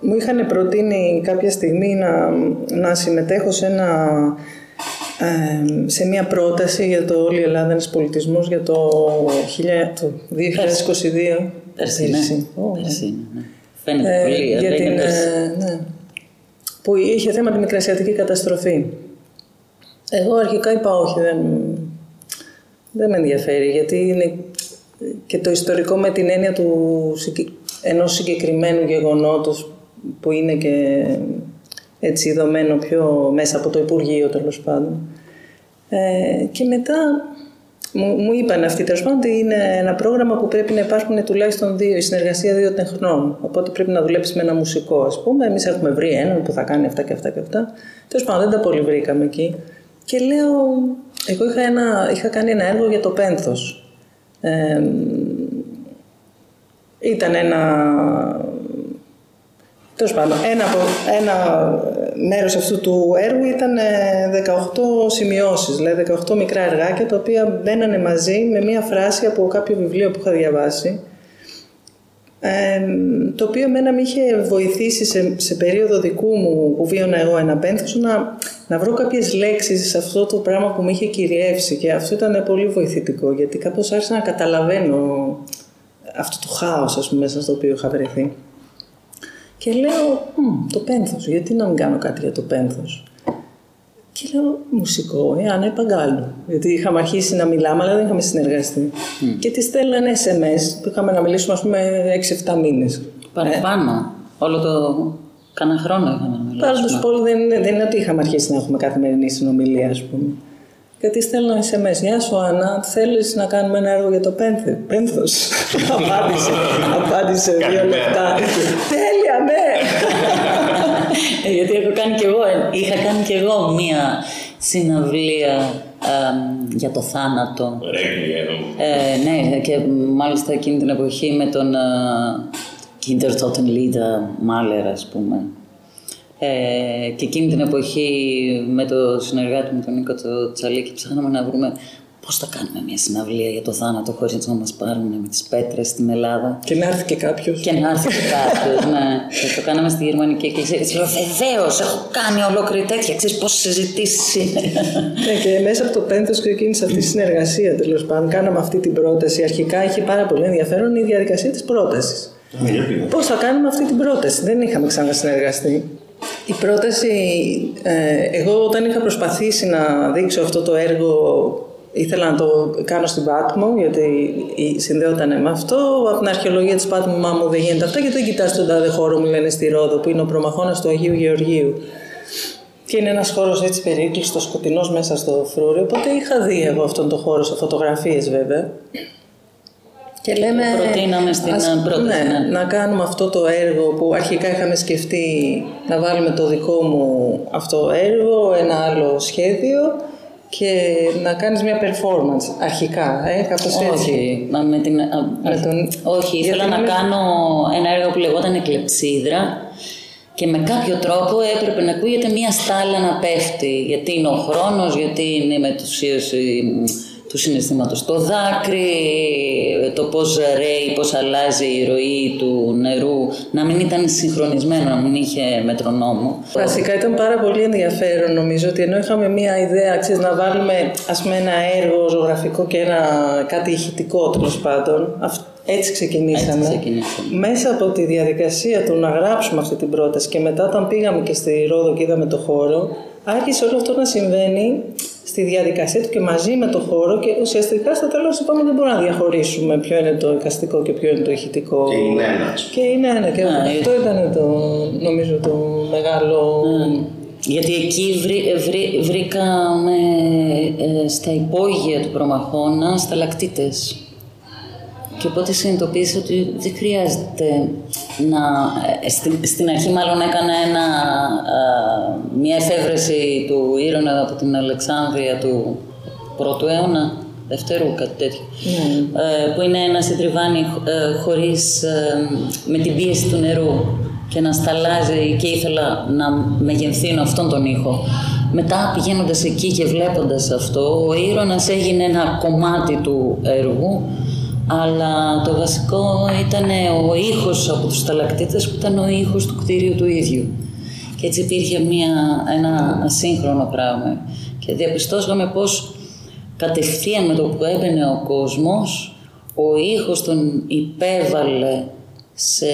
Μου είχαν προτείνει κάποια στιγμή να, να συμμετέχω σε ένα σε μια πρόταση για το όλη η Ελλάδα ένας πολιτισμός για το, 2022. Πέρσι, ναι. ναι. Φαίνεται ε, πολύ. Για την, ε, ναι. Που είχε θέμα τη μικρασιατική καταστροφή. Εγώ αρχικά είπα όχι, δεν, δεν με ενδιαφέρει, γιατί είναι και το ιστορικό με την έννοια του, ενός συγκεκριμένου γεγονότος που είναι και έτσι δομένο πιο μέσα από το Υπουργείο τέλος πάντων. Ε, και μετά μου, μου είπαν αυτοί τέλος πάντων ότι είναι ένα πρόγραμμα που πρέπει να υπάρχουν τουλάχιστον δύο, η συνεργασία δύο τεχνών. Οπότε πρέπει να δουλέψεις με ένα μουσικό, ας πούμε. Εμείς έχουμε βρει έναν που θα κάνει αυτά και αυτά και αυτά. Τέλος πάντων, δεν τα πολύ βρήκαμε εκεί. Και λέω, εγώ είχα, ένα, είχα κάνει ένα έργο για το πένθος. Ε, ήταν ένα Τέλος πάντων, ένα, ένα μέρος αυτού του έργου ήταν 18 ε, σημειώσεις, δηλαδή 18 μικρά εργάκια, τα οποία μπαίνανε μαζί με μία φράση από κάποιο βιβλίο που είχα διαβάσει, το οποίο εμένα με είχε βοηθήσει σε, σε περίοδο δικού μου που βίωνα εγώ ένα πένθος να, να βρω κάποιες λέξεις σε αυτό το πράγμα που με είχε κυριεύσει και αυτό ήταν πολύ βοηθητικό γιατί κάπως άρχισα να καταλαβαίνω αυτό το χάος ας πούμε, μέσα στο οποίο είχα βρεθεί. Και λέω, το πένθος, γιατί να μην κάνω κάτι για το πένθος; Ποιο μουσικό, η Άννα Παγκάλου. Γιατί είχαμε αρχίσει να μιλάμε, αλλά δεν είχαμε συνεργαστεί. Και τη στέλνανε SMS που είχαμε να μιλήσουμε, ας πούμε, 6-7 μήνες. Παραπάνω. Όλο το. Κάνα χρόνο είχαμε να μιλήσουμε. Πάντως πολύ δεν, είναι- δεν είναι ότι είχαμε αρχίσει να έχουμε καθημερινή συνομιλία, ας πούμε. Γιατί στέλνω SMS. Γεια σου, Άννα, θέλεις να κάνουμε ένα έργο για το πένθε. Πένθος. απάντησε. απάντησε δύο Καλημέρα. λεπτά. Τέλεια, ναι. Ε, γιατί έχω κάνει κι εγώ, είχα κάνει κι εγώ μία συναυλία αμ, για το θάνατο. Ε, ναι, και μάλιστα εκείνη την εποχή με τον Kinder Totenlieder Mahler, ας πούμε. Ε, και εκείνη την εποχή με το συνεργάτη μου, τον Νίκο το Τσαλίκη, ψάχναμε να βρούμε πώς θα κάνουμε μια συναυλία για το θάνατο χωρίς να μας πάρουν με τις πέτρες στην Ελλάδα. Και να έρθει και κάποιος. Και να έρθει και κάποιος, ναι. Και το κάναμε στη Γερμανική Εκκλησία. Και της λέω, Βεβαίως, έχω κάνει ολόκληρη τέτοια. Ξέρεις πόσε συζητήσεις είναι. Ναι, και μέσα από το πένθος ξεκίνησε αυτή η συνεργασία τέλος πάντων. Κάναμε αυτή την πρόταση. Αρχικά είχε πάρα πολύ ενδιαφέρον η διαδικασία της πρότασης. Πώς θα κάνουμε αυτή την πρόταση, δεν είχαμε ξανασυνεργαστεί. Η πρόταση, ε, εγώ όταν είχα προσπαθήσει να δείξω αυτό το έργο, ήθελα να το κάνω στην Πάτμο, γιατί η- συνδέονταν με αυτό. Από την αρχαιολογία της Πάτμου, μα μου δεν γίνεται αυτά, γιατί δεν κοιτάς τον τάδε χώρο, μου λένε στη Ρόδο, που είναι ο προμαχώνας του Αγίου Γεωργίου. Και είναι ένας χώρος έτσι περίκλειστος, σκοτεινός μέσα στο φρούρι, οπότε είχα δει εγώ αυτόν τον χώρο, σε φωτογραφίες βέβαια. Και λέμε... προτείναμε στην πρόταση, Ναι, ναι. να κάνουμε αυτό το έργο που αρχικά είχαμε σκεφτεί να βάλουμε το δικό μου αυτό έργο, ένα άλλο σχέδιο και να κάνεις μια performance αρχικά, ε, κάπως έτσι. Όχι, μα με την, α, Με τον- όχι ήθελα Γιατί να νομίζω- κάνω ένα έργο που λεγόταν Εκλεψίδρα και με κάποιο τρόπο έπρεπε να ακούγεται μία στάλα να πέφτει. Γιατί είναι ο χρόνος, γιατί είναι η μετουσίωση μ, του συναισθήματος στο δάκρυ, το πώς ρέει, πώς αλλάζει η ροή του νερού, να μην ήταν συγχρονισμένο, να μην είχε μετρονόμο. Βασικά ήταν πάρα πολύ ενδιαφέρον νομίζω ότι ενώ είχαμε μία ιδέα ξέρεις, να βάλουμε ας πούμε ένα έργο ζωγραφικό και ένα κάτι ηχητικό τέλος πάντων. αυ- Έτσι ξεκινήσαμε. Έτσι ξεκινήσαμε. Μέσα από τη διαδικασία του να γράψουμε αυτή την πρόταση και μετά όταν πήγαμε και στη Ρόδο και είδαμε το χώρο, άρχισε όλο αυτό να συμβαίνει στη διαδικασία του και μαζί με το χώρο και ουσιαστικά στο τέλος είπαμε δεν μπορούμε να διαχωρίσουμε ποιο είναι το εικαστικό και ποιο είναι το ηχητικό. Και είναι ένας. Και είναι ένα. Και αυτό ήταν το, νομίζω το μεγάλο... Γιατί εκεί βρή- βρή- βρήκαμε ε, στα υπόγεια του προμαχώνα σταλακτίτες. Και οπότε συνειδητοποίησα ότι δεν χρειάζεται να... ε, Στην, στην αρχή μάλλον έκανα ένα, α, μια εφεύρεση του Ήρωνα από την Αλεξάνδρεια του πρώτου αιώνα, δευτερού, κάτι τέτοιο. Ε, που είναι ένα συντριβάνι ε, χωρίς, ε, με την πίεση του νερού και να σταλάζει και ήθελα να μεγενθύνω αυτόν τον ήχο. Μετά πηγαίνοντας εκεί και βλέποντας αυτό, ο Ήρωνας έγινε ένα κομμάτι του έργου, αλλά το βασικό ήταν ο ήχος από τους σταλακτίτες που ήταν ο ήχος του κτίριου του ίδιου. Και έτσι υπήρχε μια, ένα ασύγχρονο πράγμα. Και διαπιστώσαμε πως κατευθείαν με το που έμπαινε ο κόσμος, ο ήχος τον υπέβαλε σε,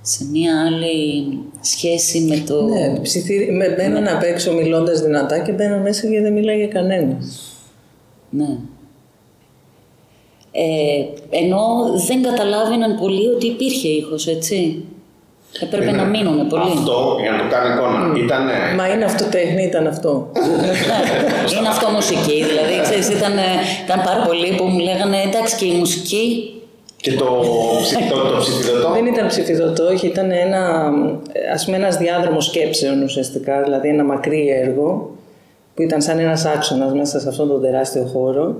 σε μια άλλη σχέση με το... Ναι, ψιθύρι, με μπαίναν απ' έξω μιλώντας δυνατά και μπαίναν μέσα και δεν μιλάγε κανένα. Ναι. Ε, ενώ δεν καταλάβαιναν πολύ ότι υπήρχε ήχος, έτσι. Έπρεπε να μείνουν πολύ. Αυτό, για να το κάνω εικόνα, ήταν. Μα είναι αυτό τέχνη, ήταν αυτό. Ναι, είναι αυτό μουσική. Δηλαδή, ξέρεις, ήταν, ήταν πάρα πολλοί που μου λέγανε εντάξει και η μουσική. Και το, ψη- το, το ψηφιδωτό. Δεν ήταν ψηφιδωτό, όχι, ήταν ένα, ας πούμε, ένας διάδρομος σκέψεων ουσιαστικά, δηλαδή ένα μακρύ έργο που ήταν σαν ένας άξονας μέσα σε αυτόν τον τεράστιο χώρο.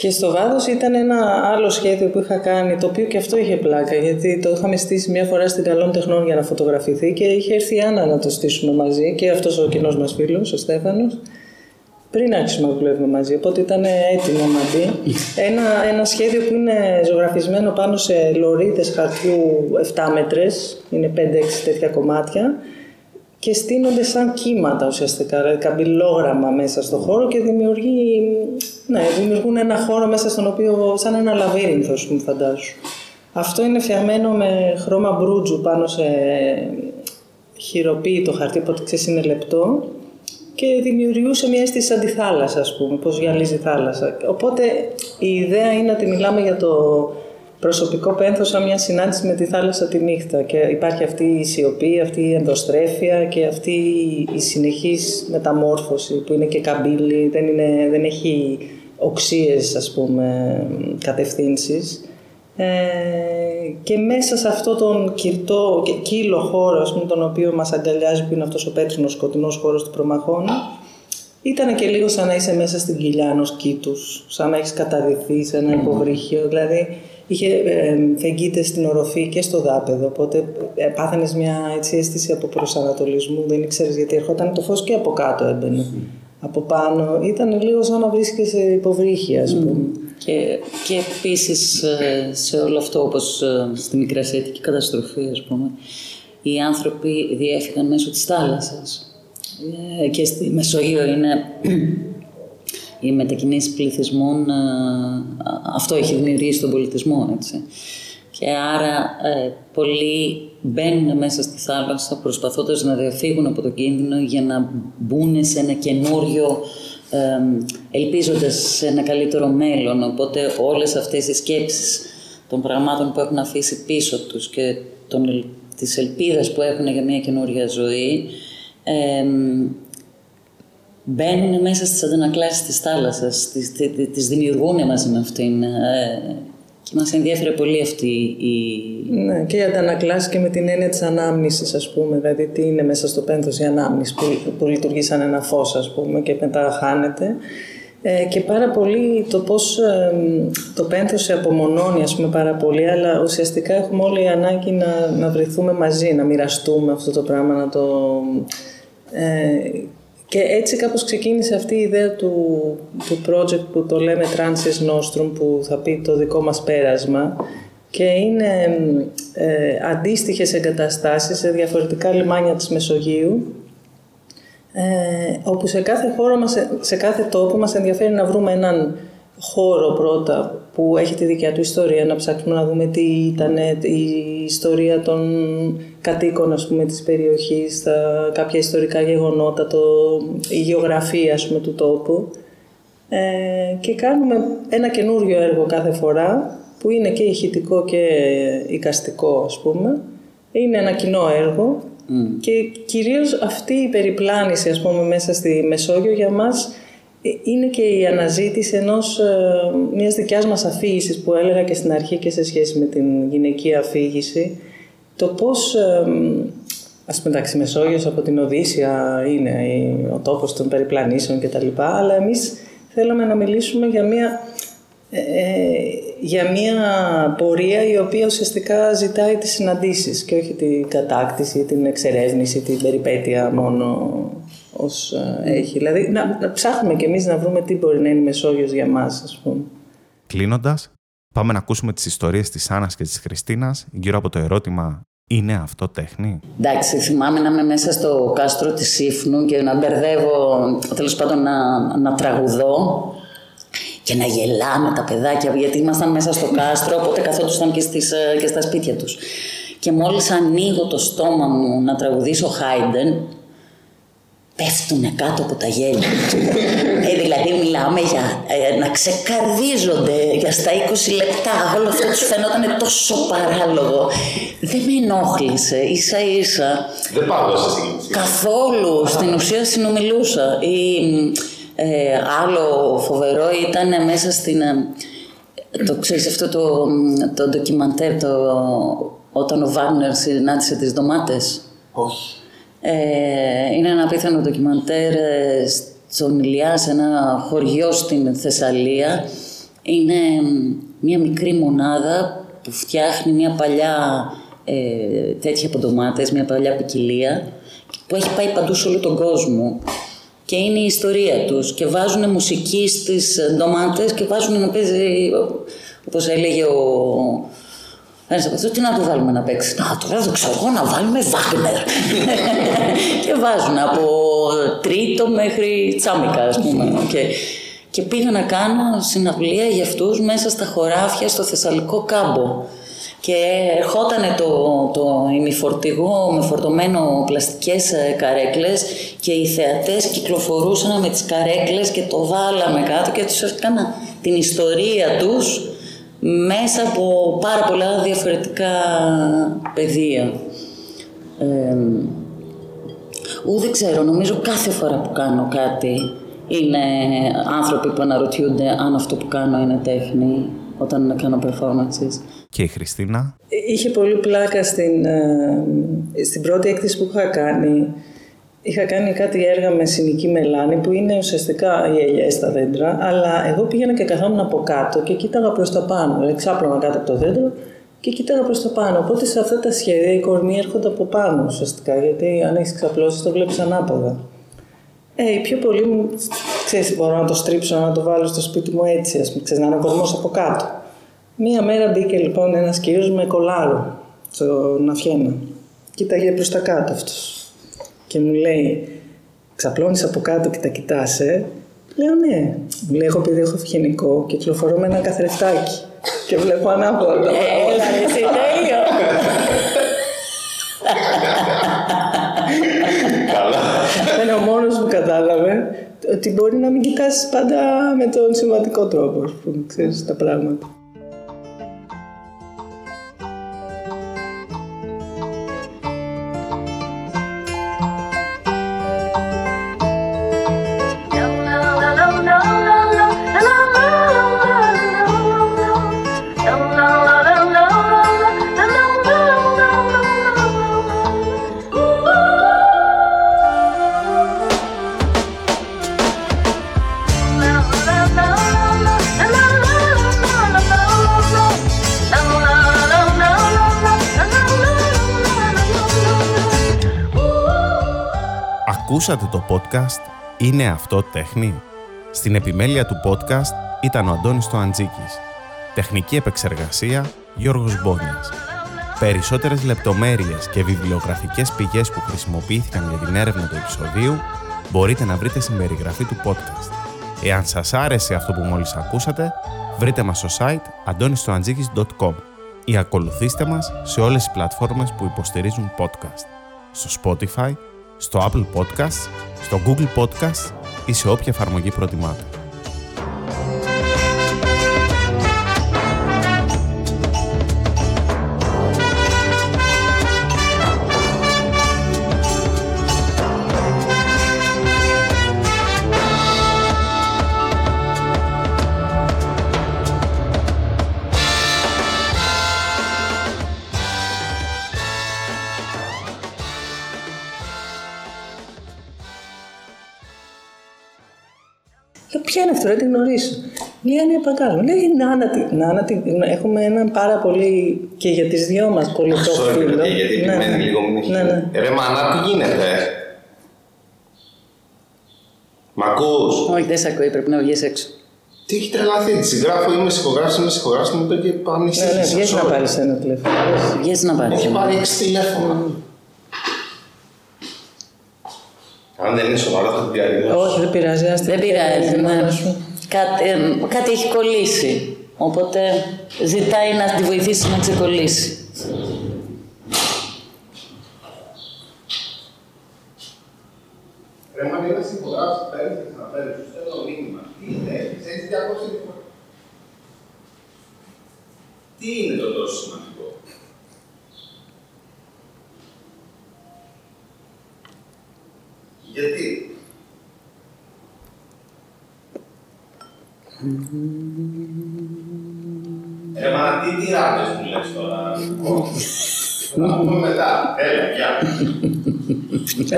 Και στο βάθος ήταν ένα άλλο σχέδιο που είχα κάνει, το οποίο και αυτό είχε πλάκα, γιατί το είχαμε στήσει μια φορά στην Καλών Τεχνών για να φωτογραφηθεί και είχε έρθει η Άννα να το στήσουμε μαζί και αυτός ο κοινός μας φίλος, ο Στέφανος, πριν άρχισουμε να δουλεύουμε μαζί, οπότε ήταν έτοιμο να μπει. Ένα, ένα σχέδιο που είναι ζωγραφισμένο πάνω σε λωρίδες χαρτιού 7 μέτρες, είναι 5-6 τέτοια κομμάτια και στείνονται σαν κύματα ουσιαστικά, δηλαδή καμπυλόγραμμα μέσα στο χώρο και δημιουργεί, ναι, δημιουργούν ένα χώρο μέσα στον οποίο, σαν ένα λαβύρινθο, ας πούμε, φαντάσου. Αυτό είναι φτιαγμένο με χρώμα μπρούτζου πάνω σε χειροποίητο χαρτί, οπότε ξέρεις είναι λεπτό και δημιουργούσε μια αίσθηση σαν τη θάλασσα, ας πούμε, πώς γυαλίζει η θάλασσα. Οπότε η ιδέα είναι ότι μιλάμε για το προσωπικό πένθος σαν μια συνάντηση με τη θάλασσα τη νύχτα και υπάρχει αυτή η σιωπή, αυτή η ενδοστρέφεια και αυτή η συνεχής μεταμόρφωση που είναι και καμπύλη, δεν, είναι, δεν έχει οξύες ας πούμε κατευθύνσεις. Ε, και μέσα σε αυτό τον κυρτό και κύλο χώρο ας πούμε, τον οποίο μας αγκαλιάζει που είναι αυτός ο πέτρινος σκοτεινός χώρος του Προμαχώνα ήταν και λίγο σαν να είσαι μέσα στην κοιλιά ενός κήτους, σαν να έχεις καταδυθεί σε ένα υποβρύχιο, δηλαδή είχε ε, στην οροφή και στο δάπεδο, οπότε ε, πάθαινες μια έτσι, αίσθηση από προσανατολισμού, δεν ήξερες γιατί ερχόταν το φως και από κάτω έμπαινε. Από πάνω ήταν λίγο σαν να βρίσκεσαι υποβρύχια, ας πούμε. Και, και επίσης ε, σε όλο αυτό, όπως ε, στη μικρασιατική καταστροφή, ας πούμε, οι άνθρωποι διέφυγαν μέσω της θάλασσας. Και στη Μεσογείο είναι οι μετακινήσεις πληθυσμών, αυτό έχει δημιουργήσει τον πολιτισμό, έτσι. Και άρα ε, πολλοί μπαίνουν μέσα στη θάλασσα προσπαθώντας να διαφύγουν από τον κίνδυνο για να μπουν σε ένα καινούριο, ε, ελπίζοντας σε ένα καλύτερο μέλλον. Οπότε όλες αυτές οι σκέψεις των πραγμάτων που έχουν αφήσει πίσω τους και των, της ελπίδας που έχουν για μια καινούρια ζωή, ε, μπαίνουν μέσα στις αντανακλάσεις της θάλασσας, τις, τις δημιουργούν μαζί με αυτήν. Ε, και μας ενδιαφέρει πολύ αυτή η... Ναι, και η αντανακλάση και με την έννοια της ανάμνησης, ας πούμε. Δηλαδή, τι είναι μέσα στο πένθος η ανάμνηση που, που λειτουργεί σαν ένα φως, ας πούμε, και μετά χάνεται. Ε, και πάρα πολύ το πώς ε, το πένθος σε απομονώνει, ας πούμε, πάρα πολύ, αλλά ουσιαστικά έχουμε όλοι ανάγκη να, να βρεθούμε μαζί, να μοιραστούμε αυτό το πράγμα, να το... Ε, και έτσι κάπως ξεκίνησε αυτή η ιδέα του, του project που το λέμε Transis Nostrum που θα πει το δικό μας πέρασμα. Και είναι ε, αντίστοιχες εγκαταστάσεις σε διαφορετικά λιμάνια της Μεσογείου ε, όπου σε κάθε χώρο μας, σε κάθε τόπο μας ενδιαφέρει να βρούμε έναν χώρο πρώτα που έχει τη δικιά του ιστορία, να ψάξουμε να δούμε τι ήταν η ιστορία των κατοίκων ας πούμε, της περιοχής, τα, κάποια ιστορικά γεγονότα, το, η γεωγραφία ας πούμε, του τόπου ε, και κάνουμε ένα καινούριο έργο κάθε φορά που είναι και ηχητικό και οικαστικό ας πούμε. Είναι ένα κοινό έργο και κυρίως αυτή η περιπλάνηση ας πούμε μέσα στη Μεσόγειο για μας ε, είναι και η αναζήτηση ενός, ε, μιας δικιάς μας αφήγησης που έλεγα και στην αρχή και σε σχέση με την γυναική αφήγηση. Το πώς, ε, ας πούμε εντάξει, Μεσόγειος από την Οδύσσια είναι ο τόπος των περιπλανήσεων κτλ. Αλλά εμείς θέλαμε να μιλήσουμε για μια, για μια πορεία η οποία ουσιαστικά ζητάει τις συναντήσεις και όχι την κατάκτηση, την εξερεύνηση, την περιπέτεια μόνο ως ε, έχει. Δηλαδή να, να ψάχνουμε κι εμείς να βρούμε τι μπορεί να είναι η Μεσόγειος για μας, ας πούμε. Κλείνοντας, πάμε να ακούσουμε τις ιστορίες της Άννας και της Χριστίνας γύρω από το ερώτημα είναι αυτό τέχνη; Εντάξει, θυμάμαι να είμαι μέσα στο κάστρο της Ήφνου και να μπερδεύω, τέλος πάντων να, να τραγουδώ και να γελάμε τα παιδάκια, γιατί ήμασταν μέσα στο κάστρο, οπότε καθόντουσαν και, στις, ε, και στα σπίτια τους. Και μόλις ανοίγω το στόμα μου να τραγουδήσω Χάιντεν, πέφτουν κάτω από τα γέλια. ε, δηλαδή μιλάμε για ε, να ξεκαρδίζονται για στα 20 λεπτά. Όλο αυτό τους φαινόταν τόσο παράλογο. Δεν με ενόχλησε, ίσα ίσα. Δεν πάω σε Καθόλου. Στην ουσία συνομιλούσα. Ή, ε, άλλο φοβερό ήταν μέσα στην... Ε, το ξέρεις αυτό το, το ντοκιμαντέρ, το, όταν ο Βάγνερ συνάντησε τις ντομάτες; Όχι. Ε, είναι ένα απίθανο ντοκιμαντέρ ε, στον Ηλιά, σε ένα χωριό στην Θεσσαλία. Είναι μια μικρή μονάδα που φτιάχνει μια παλιά ε, τέτοια από ντομάτες, μια παλιά ποικιλία που έχει πάει παντού σε όλο τον κόσμο και είναι η ιστορία τους και βάζουν μουσική στις ντομάτες και βάζουν να παίζει όπως έλεγε ο, ένας από αυτούς τι να το βάλουμε να παίξει. Να, τώρα δεν ξέρω εγώ να βάλουμε Βάγνερ. και βάζουν από τρίτο μέχρι τσάμικα, ας πούμε. Και, και πήγα να κάνω συναυλία για αυτούς μέσα στα χωράφια στο Θεσσαλικό κάμπο. Και ερχόταν το, το ημιφορτηγό με φορτωμένο πλαστικές ε, καρέκλες και οι θεατές κυκλοφορούσαν με τις καρέκλες και το βάλαμε κάτω και τους έκανα την ιστορία τους μέσα από πάρα πολλά διαφορετικά πεδία. Ε, ού, δεν ξέρω, νομίζω κάθε φορά που κάνω κάτι είναι άνθρωποι που αναρωτιούνται αν αυτό που κάνω είναι τέχνη όταν κάνω performances. Και η Χριστίνα; Είχε πολύ πλάκα στην, ε, στην πρώτη έκθεση που είχα κάνει. Είχα κάνει κάτι έργα με συνική μελάνη που είναι ουσιαστικά οι ελιές στα δέντρα, αλλά εγώ πήγαινα και καθόμουν από κάτω και κοίταγα προς τα πάνω. Δηλαδή ξάπλωνα κάτω από το δέντρο και κοίταγα προς τα πάνω. Οπότε σε αυτά τα σχέδια οι κορμοί έρχονται από πάνω ουσιαστικά, γιατί αν έχεις ξαπλώσει το βλέπεις ανάποδα. Ε, οι πιο πολύ μου, ξέρεις, μπορώ να το στρίψω, να το βάλω στο σπίτι μου έτσι, ας πούμε, ξέρεις, να είναι ο κορμός από κάτω. Μία μέρα μπήκε λοιπόν ένας κύριος με κολάρο στο Ναφιένα. Κοίταγε προς τα κάτω αυτός. Και μου λέει, ξαπλώνεις από κάτω και τα κοιτάς, ε; Λέω ναι. Μου λέει, εγώ επειδή έχω ευγενικό, κυκλοφορώ με ένα καθρεφτάκι. και βλέπω ανάποδα. Έλα, ρε, εσύ, τέλειο. Είναι ο μόνος που κατάλαβε ότι μπορεί να μην κοιτάς πάντα με τον συμβατικό τρόπο, ας πούμε, ξέρεις τα πράγματα. Ακούσατε το podcast «Είναι αυτό τέχνη» Στην επιμέλεια του podcast ήταν ο Αντώνης Τοαντζίκης. Τεχνική επεξεργασία Γιώργος Μπόνιας. Περισσότερες λεπτομέρειες και βιβλιογραφικές πηγές που χρησιμοποιήθηκαν για την έρευνα του επεισοδίου μπορείτε να βρείτε στην περιγραφή του podcast. Εάν σας άρεσε αυτό που μόλις ακούσατε, βρείτε μας στο site antonistoantζίκης.com ή ακολουθήστε μας σε όλες τις πλατφόρμες που υποστηρίζουν podcast. Στο Spotify, στο Apple Podcasts, στο Google Podcasts ή σε όποια εφαρμογή προτιμάτε. Λέω, ποια είναι αυτό, δεν την γνωρίζω. Λέει, είναι Παγκάλου. Λέει, Νάνα, τη- Νάνα, τη- έχουμε έναν πάρα πολύ και για τις δυο μας πολύ το Sorry, φίλο. παιδιά, γιατί Ναι, επιμένει ναι. λίγο μην έχεις. Ναι, ναι. Ρε μάνα, τι γίνεται. Μ' ακούς; Όχι, δεν σε ακούει, πρέπει να βγεις έξω. Τι έχει τρελαθεί, τη συγγράφω, είμαι συγχωγράφος, είμαι συγχωγράφος, μου είπε και πάμε Ναι, ναι, βγες να πάρεις ένα τηλέφωνο. Βγες να πάρεις. Έχει πάρει έξι τηλέφωνα. Αν δεν είναι σοβαρό θα την πιάνει. Όχι, δεν πειράζει. ας την Δεν πειράζει. πιάνει, ναι. μάνα σου. Κάτι, ε, κάτι έχει κολλήσει. Οπότε ζητάει να τη βοηθήσει να ξεκολλήσει. Ρε μάνα, είναι συγχωγράφος, παίρνει και ξαναφέρει, σου στέλνω μήνυμα. Τι είναι, έχεις 200 τηλέφωνα. Τι είναι το τόσο σημαντικό; Γιατί; Ρε μα τι τυράδες μου λες τώρα. Θα τα πούμε μετά. Έλα, γεια.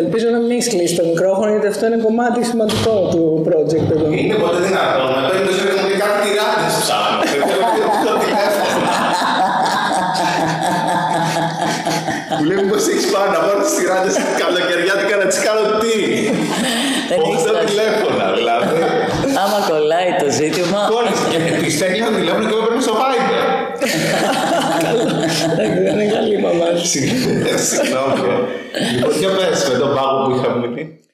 Ελπίζω να μην έχει κλείσει το μικρόφωνο, γιατί αυτό είναι κομμάτι σημαντικό του project εδώ. Είναι ποτέ δυνατόν. Με παίρνει το μου και κάτι τυράδες ψάχνω. Μου λέει πως έχεις πάει να πάρω τις τυράδες καλοκαιριάτικα να τις κάνω τι; Δεν Όχι έχεις τα τα- τηλέφωνα δηλαδή. Άμα κολλάει το ζήτημα. Κόλλησε και τη στέλνει το τηλέφωνο και εγώ παίρνω στο Viber. Εντάξει, δεν είναι καλή η μαμά σου. Συγγνώμη. Λοιπόν, για πες με τον πάγο που είχαμε πει.